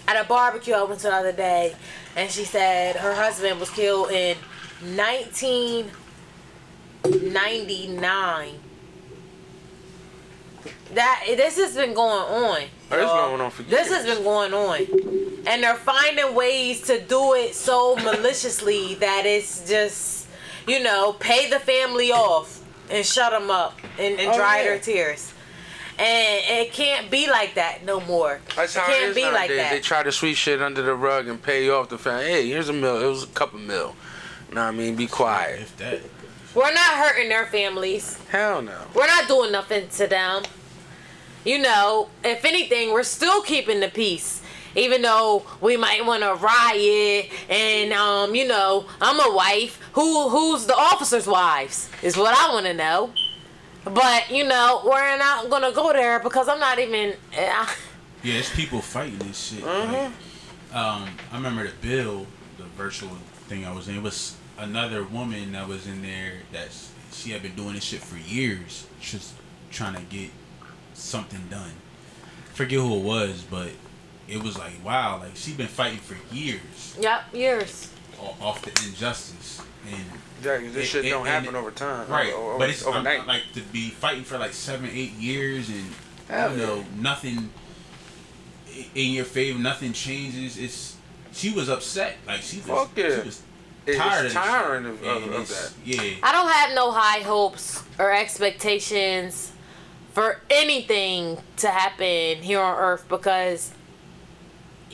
at a barbecue I went to the other day, and she said her husband was killed in 1999. that this has been going on. Oh, it's going on for This has been going on, and they're finding ways to do it so maliciously that it's just, you know, pay the family off and shut them up and, and Oh, dry yeah. their tears. And it can't be like that no more. That's it can't it is be like that. They try to sweep shit under the rug and pay you off the family. Hey, here's a mill. It was a couple mil. Know what I mean? Be quiet. If that, We're not hurting their families. Hell no. We're not doing nothing to them. You know, if anything, we're still keeping the peace. Even though we might want to riot, and um, you know, I'm a wife. Who who's the officers' wives is what I want to know. But you know, we're not gonna go there because I'm not even. Uh, yeah, it's people fighting this shit. Mm-hmm. Like, um, I remember the bill, the virtual thing I was in. It was another woman that was in there that she had been doing this shit for years, just trying to get something done. Forget who it was, but it was like wow, like she'd been fighting for years yep, years. off the injustice and. Yeah, 'cause this It- shit it- don't and happen it- over time. Right, Over, but it's I'm- overnight. like to be fighting for like seven, eight years, and I Hell don't yeah. know nothing in your favor. Nothing changes. It's she was upset. Like she was. Fuck yeah. She was It's tired of tiring of- of- of it's- that. Yeah. I don't have no high hopes or expectations for anything to happen here on earth because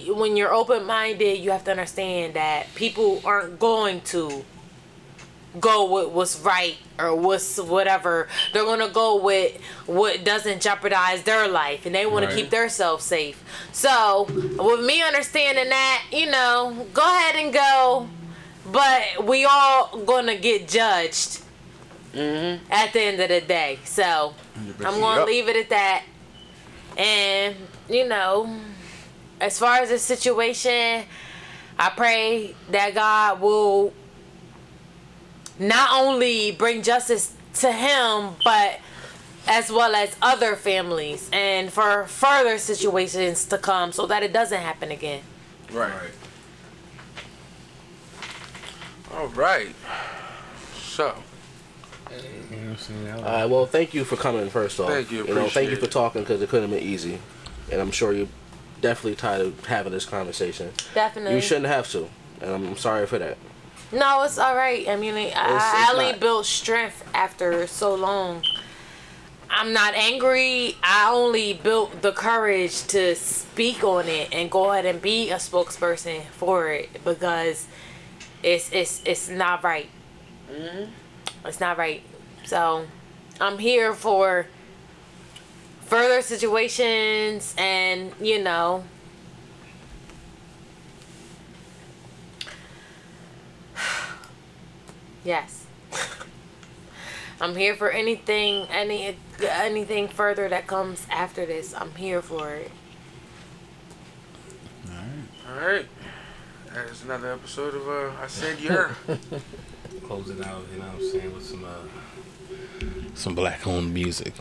when you're open minded, you have to understand that people aren't going to go with what's right or what's whatever. They're gonna go with what doesn't jeopardize their life, and they want Right. to keep themselves safe. So, with me understanding that, you know, go ahead and go, but we all gonna get judged mm-hmm. at the end of the day. So, I'm gonna Yep. leave it at that. And you know, as far as the situation, I pray that God will not only bring justice to him, but as well as other families and for further situations to come so that it doesn't happen again. right. Right. All right. So, You know what I'm saying? I like- All right. Well, thank you for coming. First off, Thank you, you know, thank you for talking because it couldn't have been easy, and I'm sure you're definitely tired of having this conversation. Definitely. You shouldn't have to, and I'm sorry for that. No, it's all right. I mean, I, I it's only not. built strength after so long. I'm not angry. I only built the courage to speak on it and go ahead and be a spokesperson for it because it's it's it's not right. Mm-hmm. It's not right. So I'm here for further situations and you know Yes. I'm here for anything, any anything further that comes after this. I'm here for it. All right. all right. That's another episode of uh, I Said Yer. Close it out, you know what I'm saying, with some uh, some black owned music.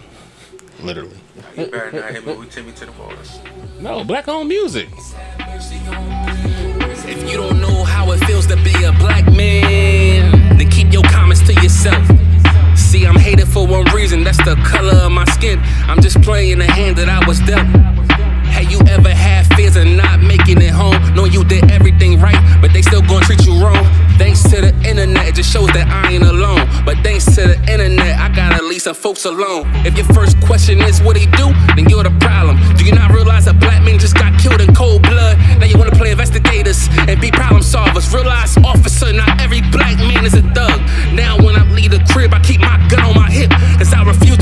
Literally. you better not hit me with Timmy to the balls. No, black owned music. If you don't know how it feels to be a black man, then keep your comments to yourself. See, I'm hated for one reason, that's the color of my skin. I'm just playing the hand that I was dealt. Have you ever had fears of not making it home? Knowing you did everything right, but they still gonna treat you wrong. Thanks to the internet, it just shows that I ain't alone. But thanks to the internet, I gotta leave some folks alone. If your first question is what he do, then you're the problem. Do you not realize a black man just got killed in cold blood? Now you wanna play investigators and be problem solvers. Realize, officer, not every black man is a thug. Now when I leave the crib, I keep my gun on my hip. Cause I refuse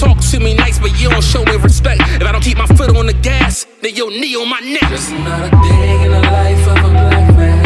talk to me nice, but you don't show me respect. If I don't keep my foot on the gas, then your knee on my neck. Just another day in the life of a black man.